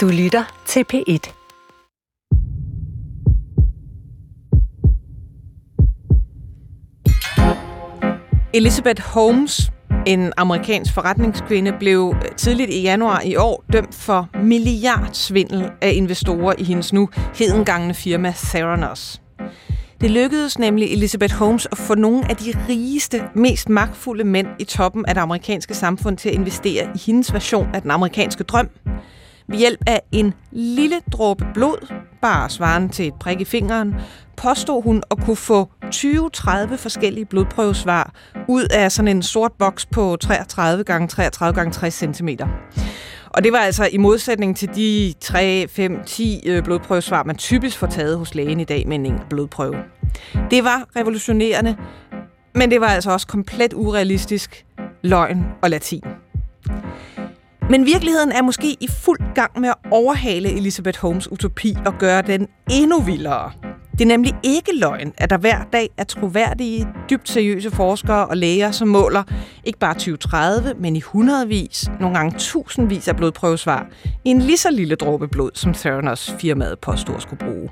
Du lytter til P1. Elizabeth Holmes, en amerikansk forretningskvinde, blev tidligt i januar i år dømt for milliardsvindel af investorer i hendes nu hedengangne firma Theranos. Det lykkedes nemlig Elizabeth Holmes at få nogle af de rigeste, mest magtfulde mænd i toppen af det amerikanske samfund til at investere i hendes version af den amerikanske drøm. Ved hjælp af en lille dråbe blod, bare svarende til et prik i fingeren, påstod hun at kunne få 20-30 forskellige blodprøvesvar ud af sådan en sort boks på 33 gange 33 gange 60 cm. Og det var altså i modsætning til de 3, 5, 10 blodprøvesvar, man typisk får taget hos lægen i dag med en enkelt blodprøve. Det var revolutionerende, men det var altså også komplet urealistisk løgn og latin. Men virkeligheden er måske i fuld gang med at overhale Elizabeth Holmes utopi og gøre den endnu vildere. Det er nemlig ikke løgn, at der hver dag er troværdige, dybt seriøse forskere og læger, som måler ikke bare 2030, men i hundredvis, nogle gange tusindvis af blodprøvesvar i en lige så lille dråbe blod, som Theranos firmaet påstår skulle bruge.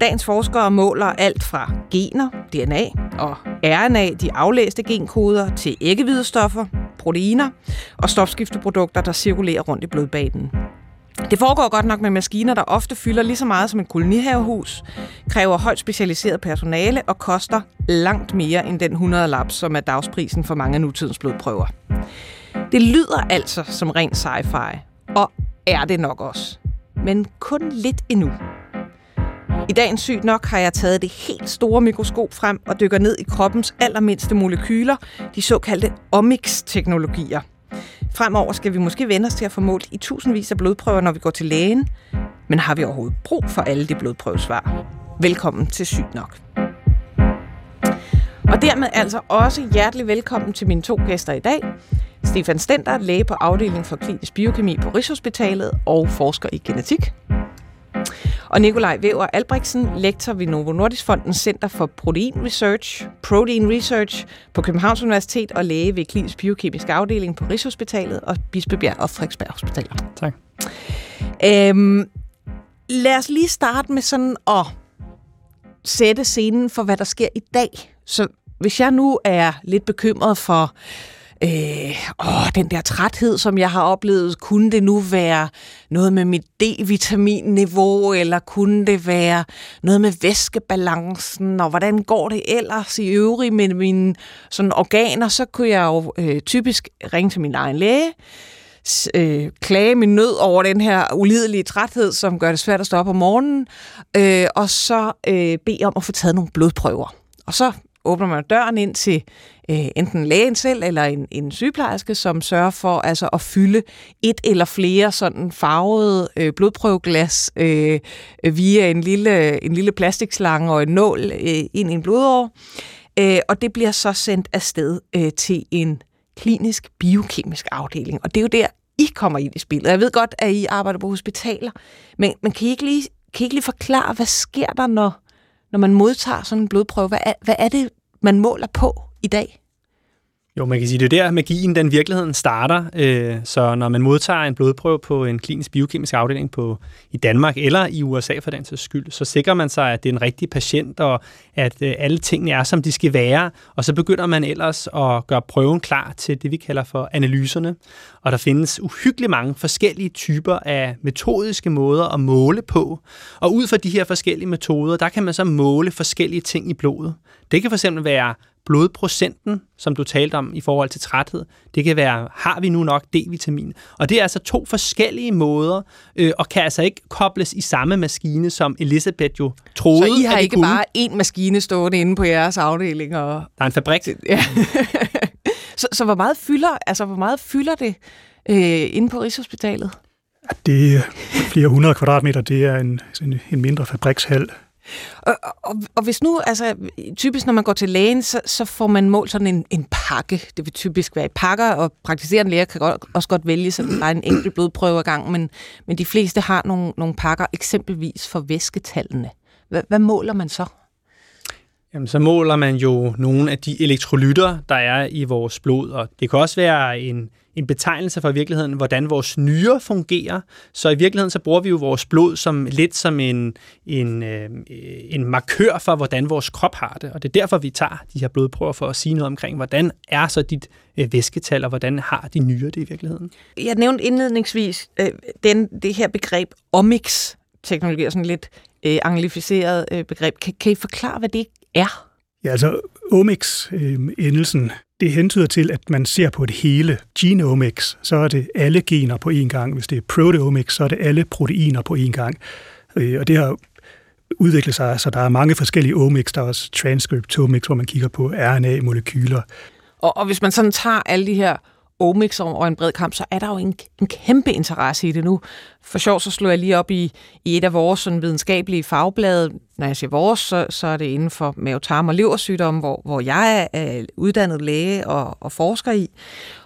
Dagens forskere måler alt fra gener, DNA og RNA, de aflæste genkoder, til æggehvidestoffer, proteiner og stofskifteprodukter, der cirkulerer rundt i blodbanen. Det foregår godt nok med maskiner, der ofte fylder lige så meget som et kolonihavehus, kræver højt specialiseret personale og koster langt mere end den 100 lap, som er dagsprisen for mange af nutidens blodprøver. Det lyder altså som ren sci-fi, og er det nok også. Men kun lidt endnu. I dagens sygt nok har jeg taget det helt store mikroskop frem og dykker ned i kroppens allermindste molekyler, de såkaldte omics-teknologier. Fremover skal vi måske vende os til at få målt i tusindvis af blodprøver, når vi går til lægen. Men har vi overhovedet brug for alle de blodprøvesvar? Velkommen til Sygt nok. Og dermed altså også hjertelig velkommen til mine to gæster i dag. Stefan Stender, læge på afdelingen for klinisk biokemi på Rigshospitalet og forsker i genetik. Og Nikolaj Væver Albrechtsen, lektor ved Novo Nordisk Fondens Center for Protein Research, Protein Research på Københavns Universitet og læge ved klinisk biokemisk afdeling på Rigshospitalet og Bispebjerg og Frederiksberg Hospitaler. Tak. Øhm, lad os lige starte med sådan at sætte scenen for, hvad der sker i dag. Så hvis jeg nu er lidt bekymret for øh, åh, den der træthed, som jeg har oplevet, kunne det nu være noget med mit D-vitaminniveau, eller kunne det være noget med væskebalancen, og hvordan går det ellers i øvrigt med mine sådan organer, så kunne jeg jo øh, typisk ringe til min egen læge, øh, klage min nød over den her ulidelige træthed, som gør det svært at stå op om morgenen, øh, og så øh, bede om at få taget nogle blodprøver. Og så åbner man døren ind til øh, enten lægen selv eller en, en sygeplejerske, som sørger for altså at fylde et eller flere sådan farvede øh, blodprøveglas øh, via en lille, en lille plastikslange og en nål øh, ind i en blodår. Øh, og det bliver så sendt afsted øh, til en klinisk biokemisk afdeling. Og det er jo der, I kommer ind i spillet. Jeg ved godt, at I arbejder på hospitaler, men, men kan, I ikke lige, kan I ikke lige forklare, hvad sker der, når, når man modtager sådan en blodprøve? Hvad er, hvad er det, man måler på i dag? Jo, man kan sige, det er der magien, den virkeligheden starter. Øh, så når man modtager en blodprøve på en klinisk biokemisk afdeling på, i Danmark eller i USA for den sags skyld, så sikrer man sig, at det er en rigtig patient, og at øh, alle tingene er, som de skal være. Og så begynder man ellers at gøre prøven klar til det, vi kalder for analyserne. Og der findes uhyggeligt mange forskellige typer af metodiske måder at måle på. Og ud fra de her forskellige metoder, der kan man så måle forskellige ting i blodet. Det kan fx være blodprocenten, som du talte om i forhold til træthed. Det kan være, har vi nu nok D-vitamin? Og det er altså to forskellige måder, øh, og kan altså ikke kobles i samme maskine, som Elisabeth jo troede, Så I har at ikke kunne. bare én maskine stående inde på jeres afdeling? Og... Der er en fabrik. Ja. så, så hvor meget fylder, altså, hvor meget fylder det øh, inde på Rigshospitalet? Det er flere hundrede kvadratmeter. Det er en, en, en mindre fabrikshal. Og, og, og hvis nu, altså typisk når man går til lægen, så, så får man målt sådan en, en pakke. Det vil typisk være i pakker, og praktiserende læger kan godt, også godt vælge sådan bare en enkelt blodprøve ad gang, men, men de fleste har nogle, nogle pakker, eksempelvis for væsketallene. Hvad, hvad måler man så? Jamen, så måler man jo nogle af de elektrolytter, der er i vores blod, og det kan også være en, en betegnelse for i virkeligheden, hvordan vores nyrer fungerer. Så i virkeligheden så bruger vi jo vores blod som lidt som en, en, øh, en markør for, hvordan vores krop har det. Og det er derfor, vi tager de her blodprøver for at sige noget omkring, hvordan er så dit øh, væsketal, og hvordan har de nyrer det i virkeligheden. Jeg nævnte indledningsvis øh, den, det her begreb omics-teknologi, sådan lidt øh, anglificeret øh, begreb. Kan, kan I forklare, hvad det er? Ja, altså omics-endelsen, øh, det hentyder til, at man ser på det hele. Genomics, så er det alle gener på én gang. Hvis det er proteomics, så er det alle proteiner på én gang. Øh, og det har udviklet sig, så der er mange forskellige omics. Der er også transcriptomics, hvor man kigger på RNA-molekyler. Og, og hvis man sådan tager alle de her omics over en bred kamp, så er der jo en, en kæmpe interesse i det nu. For sjov, så slår jeg lige op i, i et af vores sådan, videnskabelige fagblade. Når jeg siger vores, så, så er det inden for mavetarm- og leversygdomme, hvor, hvor jeg er uddannet læge og, og forsker i.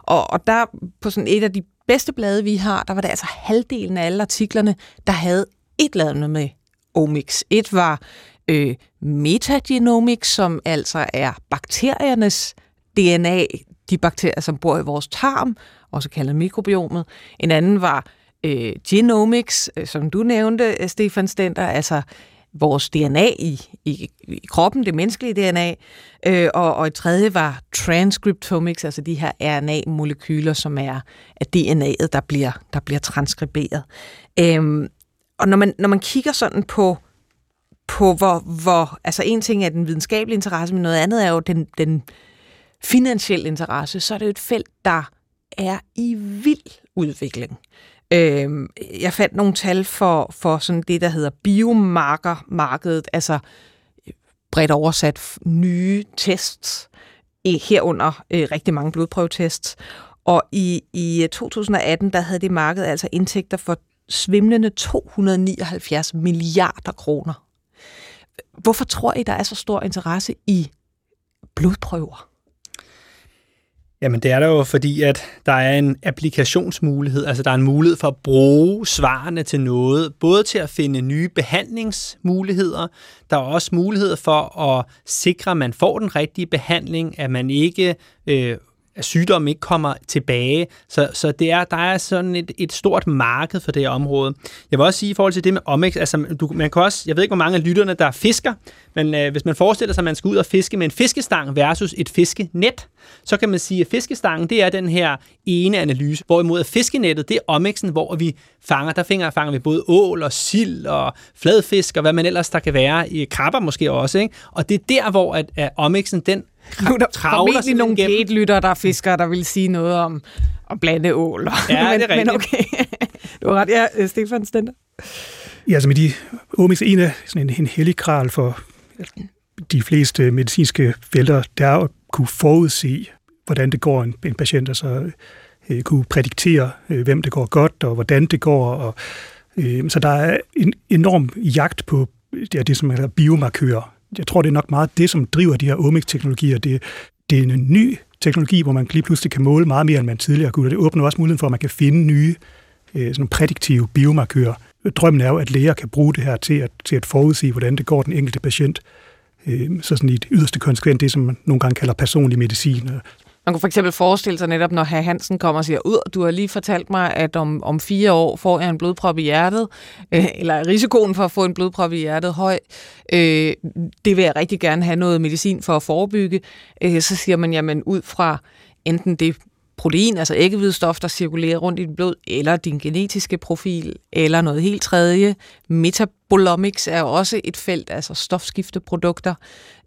Og, og der på sådan et af de bedste blade, vi har, der var det altså halvdelen af alle artiklerne, der havde et eller andet med omics. Et var øh, metagenomics, som altså er bakteriernes DNA, de bakterier, som bor i vores tarm, også kaldet mikrobiomet. En anden var øh, genomics, øh, som du nævnte, øh, Stefan Stenter, altså vores DNA i, i, i kroppen, det menneskelige DNA, øh, og, og et tredje var transcriptomics, altså de her RNA-molekyler, som er af DNA'et, der bliver, der bliver transkriberet. Øhm, og når man, når man kigger sådan på, på hvor, hvor, altså en ting er den videnskabelige interesse, men noget andet er jo den, den finansiel interesse, så er det jo et felt, der er i vild udvikling. Øh, jeg fandt nogle tal for, for sådan det, der hedder biomarkermarkedet, altså øh, bredt oversat nye tests, herunder øh, rigtig mange blodprøvetests. Og i, i øh, 2018, der havde det marked altså indtægter for svimlende 279 milliarder kroner. Hvorfor tror I, der er så stor interesse i blodprøver? Jamen det er der jo, fordi at der er en applikationsmulighed, altså der er en mulighed for at bruge svarene til noget, både til at finde nye behandlingsmuligheder, der er også mulighed for at sikre, at man får den rigtige behandling, at man ikke øh, at sygdommen ikke kommer tilbage. Så, så det er, der er sådan et, et stort marked for det her område. Jeg vil også sige i forhold til det med Omex, altså du, man kan også, jeg ved ikke, hvor mange af lytterne, der fisker, men øh, hvis man forestiller sig, at man skal ud og fiske med en fiskestang versus et fiskenet, så kan man sige, at fiskestangen, det er den her ene analyse, hvorimod at fiskenettet, det er omexen, hvor vi fanger, der fanger, fanger vi både ål og sild og fladfisk og hvad man ellers der kan være, i krabber måske også, ikke? Og det er der, hvor at, at omexen, den nu er der formentlig nogle gate-lytter, der er fiskere, der vil sige noget om at blande ål. Ja, men, det er rigtigt. Men okay, du har ret. Ja, øh, Stefan Stender. Ja, altså med de omix, en af sådan en, en hellig kral for de fleste medicinske felter, det er at kunne forudse, hvordan det går en, en patient, altså øh, kunne prædiktere, øh, hvem det går godt, og hvordan det går. Og, øh, så der er en enorm jagt på det, er det som hedder biomarkører, jeg tror, det er nok meget det, som driver de her omics-teknologier. Det, det er en ny teknologi, hvor man lige pludselig kan måle meget mere, end man tidligere kunne. Det åbner også muligheden for, at man kan finde nye øh, sådan prædiktive biomarkører. Drømmen er jo, at læger kan bruge det her til at, til at forudsige, hvordan det går den enkelte patient. Øh, så sådan i det yderste konsekvent, det som man nogle gange kalder personlig medicin. Man kunne for eksempel forestille sig netop, når herr Hansen kommer og siger, ud, du har lige fortalt mig, at om, om fire år får jeg en blodprop i hjertet, øh, eller risikoen for at få en blodprop i hjertet høj. Øh, det vil jeg rigtig gerne have noget medicin for at forebygge. Øh, så siger man, jamen ud fra enten det protein, altså æggehvidstof, der cirkulerer rundt i dit blod, eller din genetiske profil, eller noget helt tredje. Metabolomics er også et felt, altså stofskifteprodukter.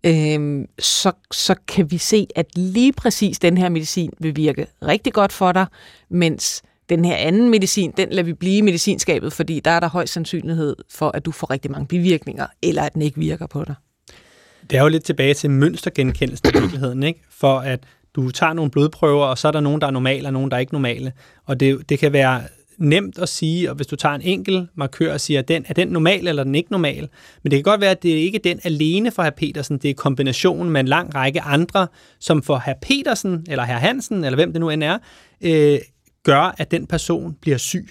Øhm, så, så kan vi se, at lige præcis den her medicin vil virke rigtig godt for dig, mens den her anden medicin, den lader vi blive i medicinskabet, fordi der er der høj sandsynlighed for, at du får rigtig mange bivirkninger, eller at den ikke virker på dig. Det er jo lidt tilbage til mønstergenkendelsen i virkeligheden, ikke? For at du tager nogle blodprøver, og så er der nogen, der er normale, og nogen, der er ikke normale. Og det, det kan være nemt at sige, og hvis du tager en enkelt markør og siger, den, er den normal eller er den ikke normal? Men det kan godt være, at det er ikke den alene for herr Petersen, det er kombinationen med en lang række andre, som for herr Petersen, eller herr Hansen, eller hvem det nu end er, øh, gør, at den person bliver syg.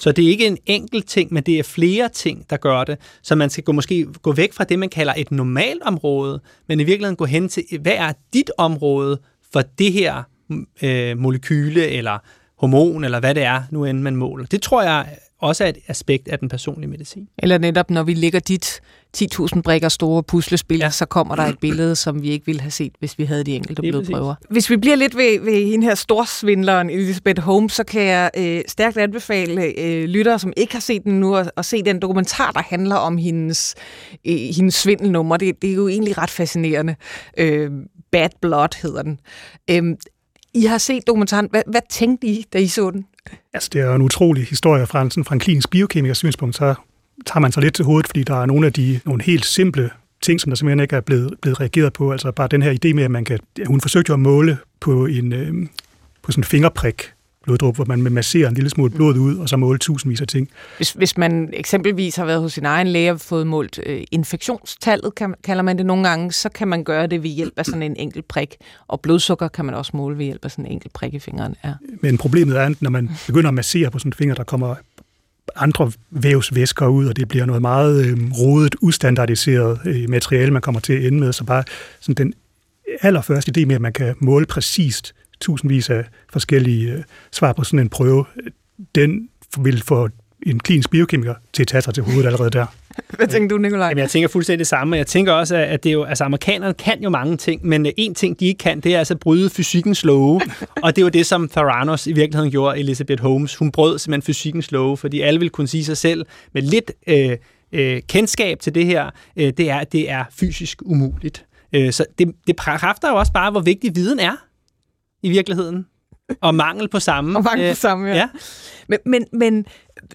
Så det er ikke en enkelt ting, men det er flere ting, der gør det. Så man skal gå, måske gå væk fra det, man kalder et normalt område, men i virkeligheden gå hen til, hvad er dit område for det her øh, molekyle, eller hormon, eller hvad det er, nu end man måler. Det tror jeg også er et aspekt af den personlige medicin. Eller netop, når vi lægger dit 10.000 brikker store puslespil, ja. så kommer der et billede, som vi ikke ville have set, hvis vi havde de enkelte blodprøver. Hvis vi bliver lidt ved, ved hende her storsvindleren, Elizabeth Holmes, så kan jeg øh, stærkt anbefale øh, lyttere, som ikke har set den nu, at, at se den dokumentar, der handler om hendes, øh, hendes svindelnummer. Det, det er jo egentlig ret fascinerende. Øh, Bad Blood hedder den. Øhm, I har set dokumentaren. Hvad, hvad tænkte I, da I så den? Altså, det er en utrolig historie fra en, sådan, fra en klinisk biokemikers synspunkt, så tager man sig lidt til hovedet, fordi der er nogle af de nogle helt simple ting, som der simpelthen ikke er blevet, blevet reageret på. Altså bare den her idé med, at man kan... Hun forsøgte jo at måle på en øh, på sådan en fingerprik, bloddrup, hvor man masserer en lille smule blod ud, og så måle tusindvis af ting. Hvis, hvis man eksempelvis har været hos sin egen læge og fået målt øh, infektionstallet, kan, kalder man det nogle gange, så kan man gøre det ved hjælp af sådan en enkelt prik. Og blodsukker kan man også måle ved hjælp af sådan en enkelt prik i fingeren. Ja. Men problemet er, at når man begynder at massere på sådan en finger, der kommer andre vævsvæsker ud, og det bliver noget meget øh, rodet, ustandardiseret øh, materiale, man kommer til at ende med. Så bare sådan den allerførste idé med, at man kan måle præcist tusindvis af forskellige øh, svar på sådan en prøve, den vil få en klinisk biokemiker til at tage sig til hovedet allerede der. Hvad tænker du, Nikolaj? Jamen, jeg tænker fuldstændig det samme. Jeg tænker også, at det er jo, altså, amerikanerne kan jo mange ting, men øh, en ting, de ikke kan, det er altså at bryde fysikkens love. og det var det, som Theranos i virkeligheden gjorde, Elizabeth Holmes. Hun brød simpelthen fysikkens love, fordi alle ville kunne sige sig selv med lidt øh, øh, kendskab til det her, øh, det er, at det er fysisk umuligt. Øh, så det, det kræfter jo også bare, hvor vigtig viden er i virkeligheden. Og mangel på samme. Og mangel på samme, ja. ja. Men, men, men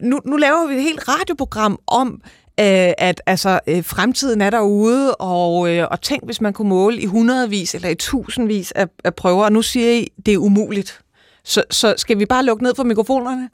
nu, nu laver vi et helt radioprogram om, øh, at altså, øh, fremtiden er derude, og, øh, og tænk, hvis man kunne måle i hundredvis eller i tusindvis af, af prøver, og nu siger I, det er umuligt. Så, så skal vi bare lukke ned for mikrofonerne?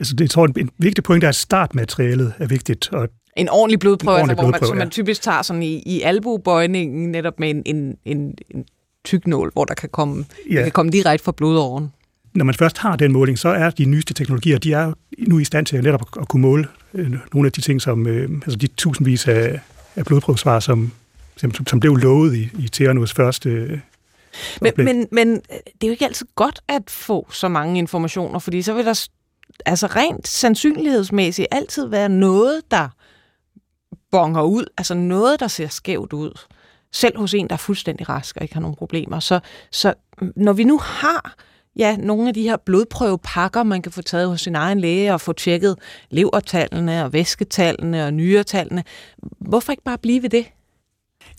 Altså, det, jeg tror, en vigtig point er, at startmaterialet er vigtigt, og en ordentlig blodprøve, en ordentlig altså, hvor blodprøve, man, ja. man typisk tager sådan i, i albubøjningen, netop med en, en, en, en tyk nål, hvor der kan komme, ja. der kan komme direkte fra blodåren. Når man først har den måling, så er de nyeste teknologier, de er nu i stand til netop at kunne måle øh, nogle af de ting, som øh, altså de tusindvis af, af blodprøvesvar, som, som, som blev lovet i, i Theranos første øh, men, men, men det er jo ikke altid godt at få så mange informationer, fordi så vil der altså rent sandsynlighedsmæssigt altid være noget, der bonger ud, altså noget, der ser skævt ud selv hos en, der er fuldstændig rask og ikke har nogen problemer. Så, så når vi nu har ja, nogle af de her blodprøvepakker, man kan få taget hos sin egen læge og få tjekket levertallene og væsketallene og nyretallene, hvorfor ikke bare blive ved det?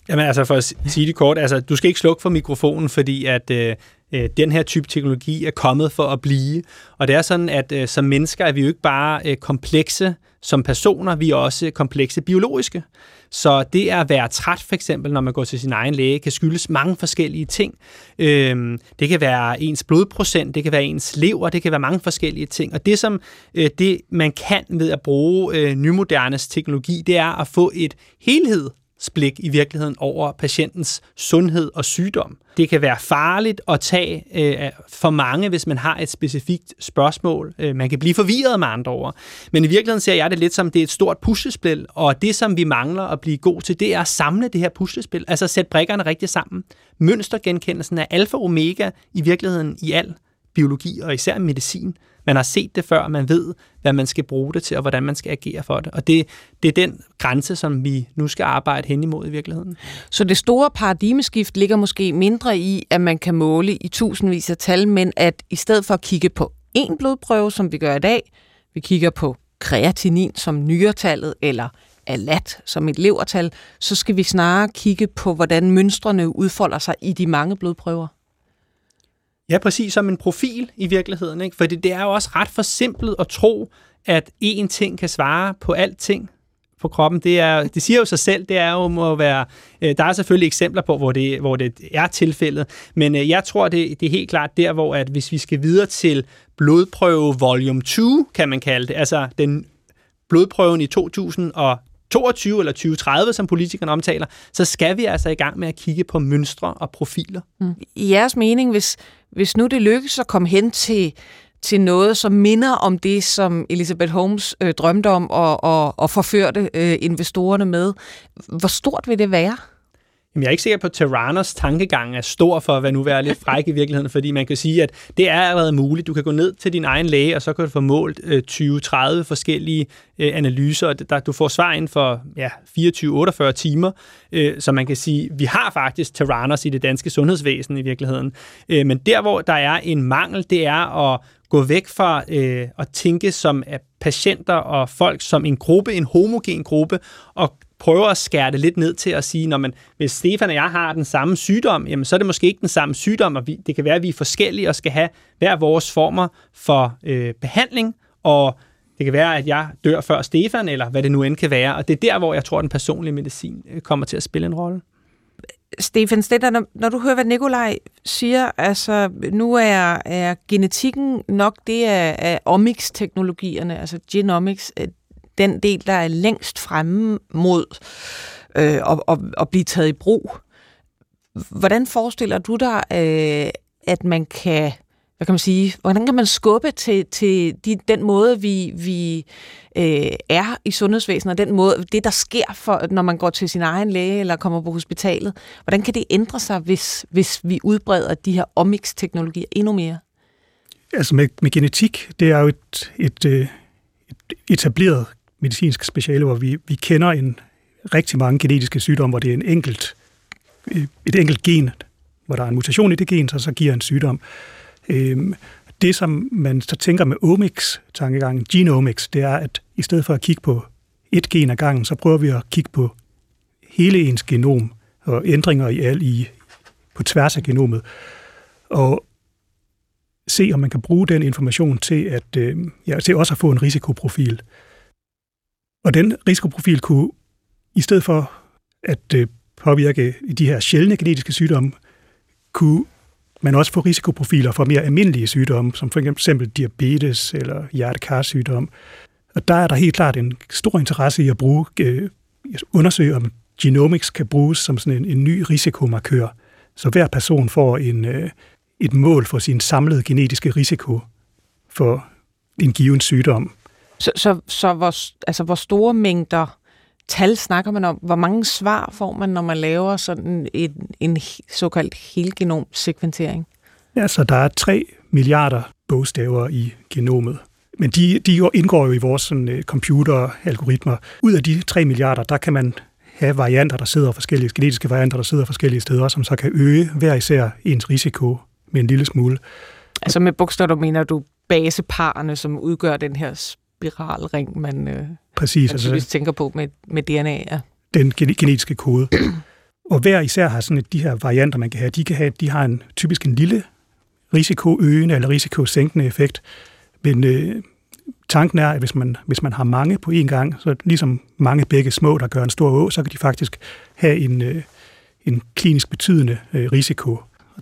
Jamen altså for at sige det kort, altså du skal ikke slukke for mikrofonen, fordi at øh, øh, den her type teknologi er kommet for at blive. Og det er sådan, at øh, som mennesker er vi jo ikke bare øh, komplekse som personer, vi er også komplekse biologiske. Så det at være træt, for eksempel, når man går til sin egen læge, kan skyldes mange forskellige ting. Øhm, det kan være ens blodprocent, det kan være ens lever, det kan være mange forskellige ting. Og det, som øh, det man kan ved at bruge øh, nymodernes teknologi, det er at få et helhed blik i virkeligheden over patientens sundhed og sygdom. Det kan være farligt at tage øh, for mange, hvis man har et specifikt spørgsmål. Øh, man kan blive forvirret med andre ord. Men i virkeligheden ser jeg det lidt som, det er et stort puslespil, og det, som vi mangler at blive god til, det er at samle det her puslespil, altså sætte brikkerne rigtigt sammen. Mønstergenkendelsen er alfa og omega i virkeligheden i al biologi, og især medicin. Man har set det før, man ved, hvad man skal bruge det til, og hvordan man skal agere for det. Og det, det er den grænse, som vi nu skal arbejde hen imod i virkeligheden. Så det store paradigmeskift ligger måske mindre i, at man kan måle i tusindvis af tal, men at i stedet for at kigge på én blodprøve, som vi gør i dag, vi kigger på kreatinin som nyretallet, eller alat som et levertal, så skal vi snarere kigge på, hvordan mønstrene udfolder sig i de mange blodprøver. Ja, præcis som en profil i virkeligheden. Ikke? Fordi det er jo også ret for simpelt at tro, at én ting kan svare på alting på kroppen. Det, er, det siger jo sig selv, det er jo må være... Øh, der er selvfølgelig eksempler på, hvor det, hvor det er tilfældet, men øh, jeg tror, det, det er helt klart der, hvor at hvis vi skal videre til blodprøve volume 2, kan man kalde det, altså den blodprøven i 2000 og 2022 eller 2030, som politikerne omtaler, så skal vi altså i gang med at kigge på mønstre og profiler. Mm. I jeres mening, hvis, hvis nu det lykkes at komme hen til, til noget, som minder om det, som Elizabeth Holmes øh, drømte om og, og, og forførte øh, investorerne med. Hvor stort vil det være? Jamen, jeg er ikke sikker på, at Terranos tankegang er stor for at være nu være lidt fræk i virkeligheden, fordi man kan sige, at det er allerede muligt. Du kan gå ned til din egen læge, og så kan du få målt øh, 20-30 forskellige øh, analyser, og der, du får svar inden for ja, 24-48 timer. Øh, så man kan sige, vi har faktisk Terranos i det danske sundhedsvæsen i virkeligheden. Øh, men der, hvor der er en mangel, det er at gå væk fra øh, at tænke som patienter og folk som en gruppe, en homogen gruppe, og prøver at skære det lidt ned til at sige, når man, hvis Stefan og jeg har den samme sygdom, jamen så er det måske ikke den samme sygdom, og vi, det kan være, at vi er forskellige og skal have hver vores former for øh, behandling, og det kan være, at jeg dør før Stefan, eller hvad det nu end kan være, og det er der, hvor jeg tror, at den personlige medicin øh, kommer til at spille en rolle. Stefan Stetter, når, når du hører, hvad Nikolaj siger, altså nu er, er genetikken nok det af, af omics-teknologierne, altså genomics, øh, den del, der er længst fremme mod øh, at, at, at blive taget i brug. Hvordan forestiller du dig, øh, at man kan, hvad kan man sige, hvordan kan man skubbe til, til de, den måde, vi, vi øh, er i sundhedsvæsenet, og den måde, det der sker, for, når man går til sin egen læge eller kommer på hospitalet, hvordan kan det ændre sig, hvis, hvis vi udbreder de her omics-teknologier endnu mere? Altså med, med genetik, det er jo et, et, øh, et etableret medicinsk speciale, hvor vi, vi kender en rigtig mange genetiske sygdomme, hvor det er en enkelt, øh, et enkelt gen, hvor der er en mutation i det gen, så så giver en sygdom. Øhm, det, som man så tænker med omics-tankegangen, genomics, det er, at i stedet for at kigge på et gen ad gangen, så prøver vi at kigge på hele ens genom og ændringer i al i på tværs af genomet. Og se, om man kan bruge den information til at øh, ja, til også at få en risikoprofil. Og den risikoprofil kunne, i stedet for at øh, påvirke de her sjældne genetiske sygdomme, kunne man også få risikoprofiler for mere almindelige sygdomme, som for eksempel diabetes eller hjertekarsygdom. Og der er der helt klart en stor interesse i at bruge, øh, undersøge, om genomics kan bruges som sådan en, en ny risikomarkør, så hver person får en, øh, et mål for sin samlede genetiske risiko for en given sygdom. Så, så, så hvor, altså, hvor store mængder tal snakker man om? Hvor mange svar får man, når man laver sådan en, en såkaldt helgenom-sekventering? Ja, så der er 3 milliarder bogstaver i genomet. Men de, de indgår jo i vores sådan, uh, computeralgoritmer. Ud af de 3 milliarder, der kan man have varianter, der sidder forskellige, genetiske varianter, der sidder forskellige steder, som så kan øge hver især ens risiko med en lille smule. Altså med bogstaver, mener du baseparerne, som udgør den her spiralring, man, øh, Præcis, man altså, tænker på med, med DNA. Ja. Den genetiske kode. Og hver især har sådan et, de her varianter, man kan have. De, kan have, de har en typisk en lille risikoøgende eller risikosænkende effekt. Men øh, tanken er, at hvis man, hvis man har mange på én gang, så ligesom mange begge små, der gør en stor å, så kan de faktisk have en, øh, en klinisk betydende øh, risiko.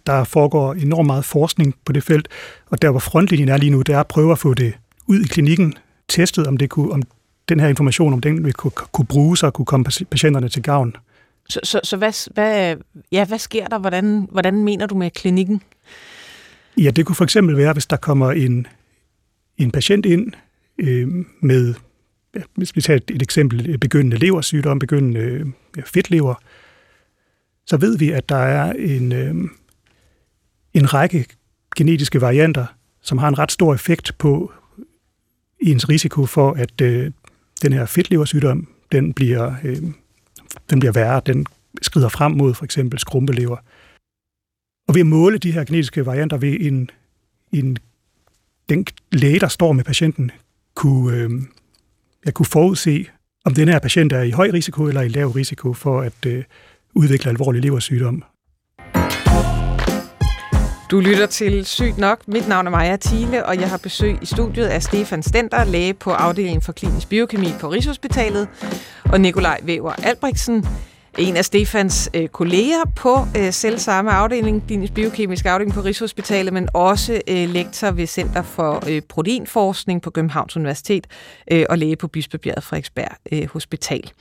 Der foregår enormt meget forskning på det felt, og der hvor frontlinjen er lige nu, det er at prøve at få det ud i klinikken, testet, om, det kunne, om den her information, om den vil kunne, kunne bruges og kunne komme patienterne til gavn. Så, så, så hvad, hvad, ja, hvad sker der? Hvordan, hvordan mener du med klinikken? Ja, det kunne for eksempel være, hvis der kommer en, en patient ind øh, med, hvis vi tager et, et eksempel, begyndende leversygdom, begyndende øh, fedtlever, så ved vi, at der er en, øh, en række genetiske varianter, som har en ret stor effekt på ens risiko for, at øh, den her fedtleversygdom, den bliver, øh, den bliver værre, den skrider frem mod for eksempel skrumpelever. Og ved at måle de her genetiske varianter ved en, en den læge, der står med patienten, kunne, øh, jeg kunne forudse, om den her patient er i høj risiko eller i lav risiko for at øh, udvikle alvorlig leversygdom. Du lytter til Sygt Nok. Mit navn er Maja Thiele, og jeg har besøg i studiet af Stefan Stender, læge på afdelingen for klinisk biokemi på Rigshospitalet, og Nikolaj Væver Albrechtsen, en af Stefans øh, kolleger på øh, selv samme afdeling, klinisk biokemisk afdeling på Rigshospitalet, men også øh, lektor ved Center for øh, Proteinforskning på Københavns Universitet øh, og læge på Bispebjerget Frederiksberg øh, Hospital.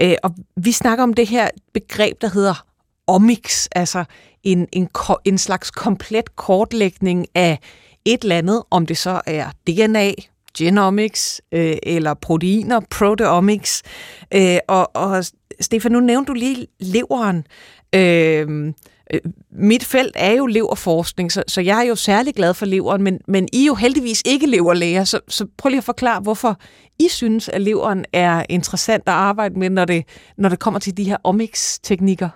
Øh, og vi snakker om det her begreb, der hedder omics, altså en, en, en slags komplet kortlægning af et eller andet, om det så er DNA, genomics øh, eller proteiner, proteomics. Øh, og, og Stefan, nu nævnte du lige leveren. Øh, øh, mit felt er jo leverforskning, så, så jeg er jo særlig glad for leveren, men, men I er jo heldigvis ikke leverlæger, så, så prøv lige at forklare, hvorfor I synes, at leveren er interessant at arbejde med, når det, når det kommer til de her omics-teknikker.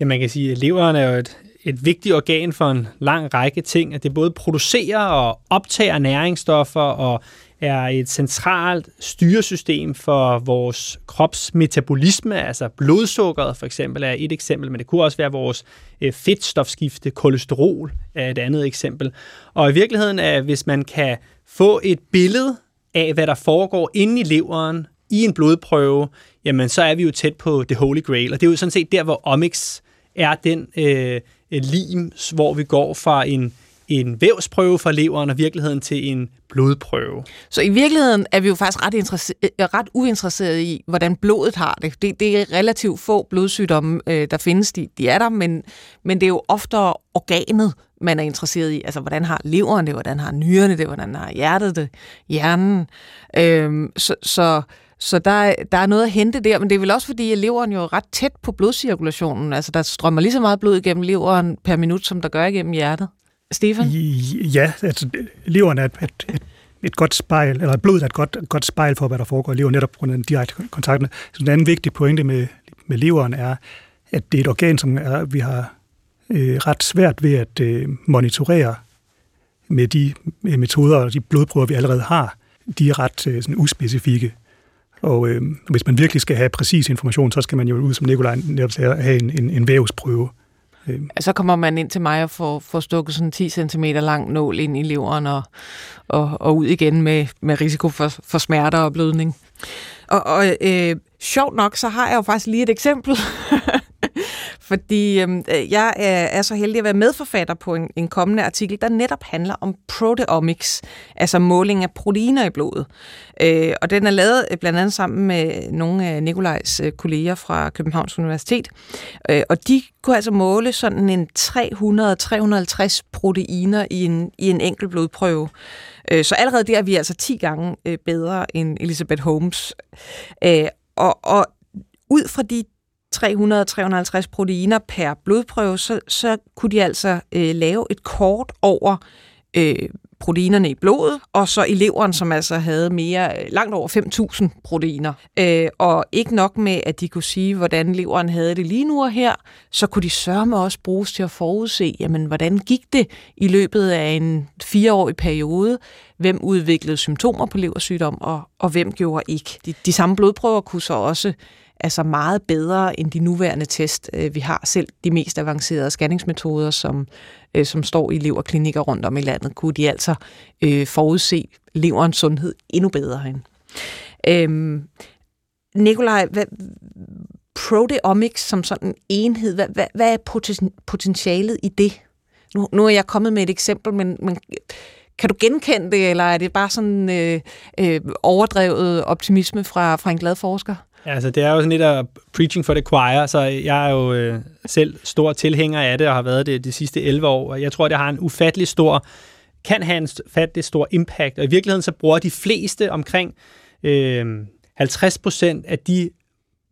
Ja, man kan sige, at leveren er jo et, et vigtigt organ for en lang række ting, at det både producerer og optager næringsstoffer og er et centralt styresystem for vores kropsmetabolisme, altså blodsukkeret for eksempel er et eksempel, men det kunne også være vores øh, fedtstofskifte, kolesterol er et andet eksempel. Og i virkeligheden er, hvis man kan få et billede af, hvad der foregår inde i leveren i en blodprøve, jamen så er vi jo tæt på det holy grail, og det er jo sådan set der, hvor omics er den øh, lim, hvor vi går fra en en vævsprøve fra leveren og virkeligheden til en blodprøve. Så i virkeligheden er vi jo faktisk ret, øh, øh, ret uinteresserede i, hvordan blodet har det. Det, det er relativt få blodsygdomme, øh, der findes. De, de er der, men, men det er jo oftere organet, man er interesseret i. Altså, hvordan har leveren det, hvordan har nyrerne det, hvordan har hjertet det, hjernen. Øhm, så, så, så der, der er noget at hente der, men det er vel også fordi, at leveren jo er ret tæt på blodcirkulationen. Altså, der strømmer lige så meget blod igennem leveren per minut, som der gør igennem hjertet. Stefan? Ja, altså leveren er et, et, et, et godt spejl, eller blodet er et godt, godt spejl for, hvad der foregår i leveren, netop på grund af den direkte kontakt. Så en anden vigtig pointe med, med leveren er, at det er et organ, som er, vi har øh, ret svært ved at øh, monitorere med de øh, metoder og de blodprøver, vi allerede har. De er ret øh, sådan uspecifikke. Og øh, hvis man virkelig skal have præcis information, så skal man jo ud, som Nikolaj netop sagde, have en, en, en vævsprøve. Øh. Så kommer man ind til mig og får, får stukket sådan 10 cm lang nål ind i leveren og, og, og ud igen med, med risiko for, for smerter og blødning. Og, og øh, sjovt nok, så har jeg jo faktisk lige et eksempel fordi øhm, øh, jeg er, er så heldig at være medforfatter på en, en kommende artikel, der netop handler om proteomics, altså måling af proteiner i blodet. Øh, og den er lavet øh, blandt andet sammen med nogle af Nikolajs øh, kolleger fra Københavns Universitet. Øh, og de kunne altså måle sådan en 300-350 proteiner i en, i en enkelt blodprøve. Øh, så allerede der er vi altså 10 gange bedre end Elizabeth Holmes. Øh, og, og ud fra de 300-350 proteiner per blodprøve, så, så kunne de altså øh, lave et kort over øh, proteinerne i blodet, og så i leveren, som altså havde mere øh, langt over 5.000 proteiner. Øh, og ikke nok med, at de kunne sige, hvordan leveren havde det lige nu og her, så kunne de sørme også bruges til at forudse, jamen, hvordan gik det i løbet af en fireårig periode, hvem udviklede symptomer på leversygdom, og, og hvem gjorde ikke. De, de samme blodprøver kunne så også altså meget bedre end de nuværende test, øh, vi har. Selv de mest avancerede scanningsmetoder, som, øh, som står i leverklinikker rundt om i landet, kunne de altså øh, forudse leverens sundhed endnu bedre end. Øhm, Nikolaj, hvad, proteomics som sådan en enhed, hvad, hvad, hvad er poten, potentialet i det? Nu, nu er jeg kommet med et eksempel, men, men kan du genkende det, eller er det bare sådan øh, øh, overdrevet optimisme fra, fra en glad forsker? Ja, altså det er jo sådan lidt af preaching for the choir, så jeg er jo øh, selv stor tilhænger af det, og har været det de sidste 11 år, og jeg tror, det har en ufattelig stor, kan have en ufattelig stor impact, og i virkeligheden så bruger de fleste omkring øh, 50 procent af de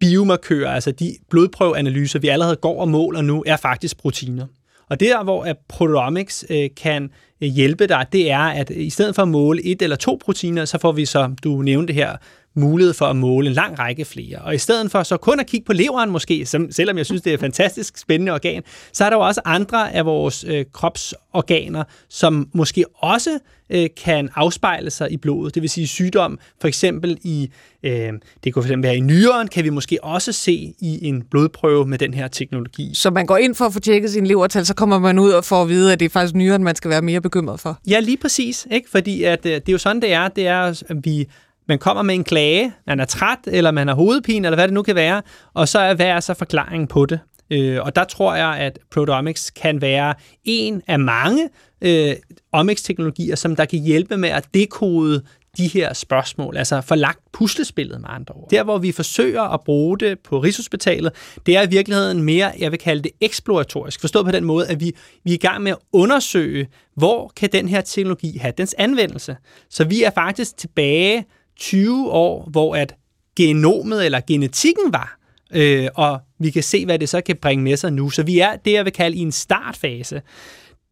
biomarkører, altså de blodprøveanalyser, vi allerede går og måler nu, er faktisk proteiner. Og der, hvor proteomics øh, kan øh, hjælpe dig, det er, at i stedet for at måle et eller to proteiner, så får vi, så, du nævnte her, mulighed for at måle en lang række flere. Og i stedet for så kun at kigge på leveren måske, som, selvom jeg synes, det er et fantastisk spændende organ, så er der jo også andre af vores øh, kropsorganer, som måske også øh, kan afspejle sig i blodet. Det vil sige sygdom, for eksempel i, øh, det kunne fx være i nyren, kan vi måske også se i en blodprøve med den her teknologi. Så man går ind for at få tjekket sin levertal, så kommer man ud og får at vide, at det er faktisk nyren, man skal være mere bekymret for? Ja, lige præcis. Ikke? Fordi at, øh, det er jo sådan, det er. Det er, at vi man kommer med en klage, man er træt, eller man har hovedpine, eller hvad det nu kan være, og så er hvad er så forklaringen på det? Øh, og der tror jeg, at proteomics kan være en af mange øh, omics-teknologier, som der kan hjælpe med at dekode de her spørgsmål, altså forlagt puslespillet med andre ord. Der, hvor vi forsøger at bruge det på Rigshospitalet, det er i virkeligheden mere, jeg vil kalde det eksploratorisk. Forstået på den måde, at vi, vi er i gang med at undersøge, hvor kan den her teknologi have dens anvendelse. Så vi er faktisk tilbage 20 år, hvor at genomet eller genetikken var, øh, og vi kan se, hvad det så kan bringe med sig nu. Så vi er det, jeg vil kalde i en startfase.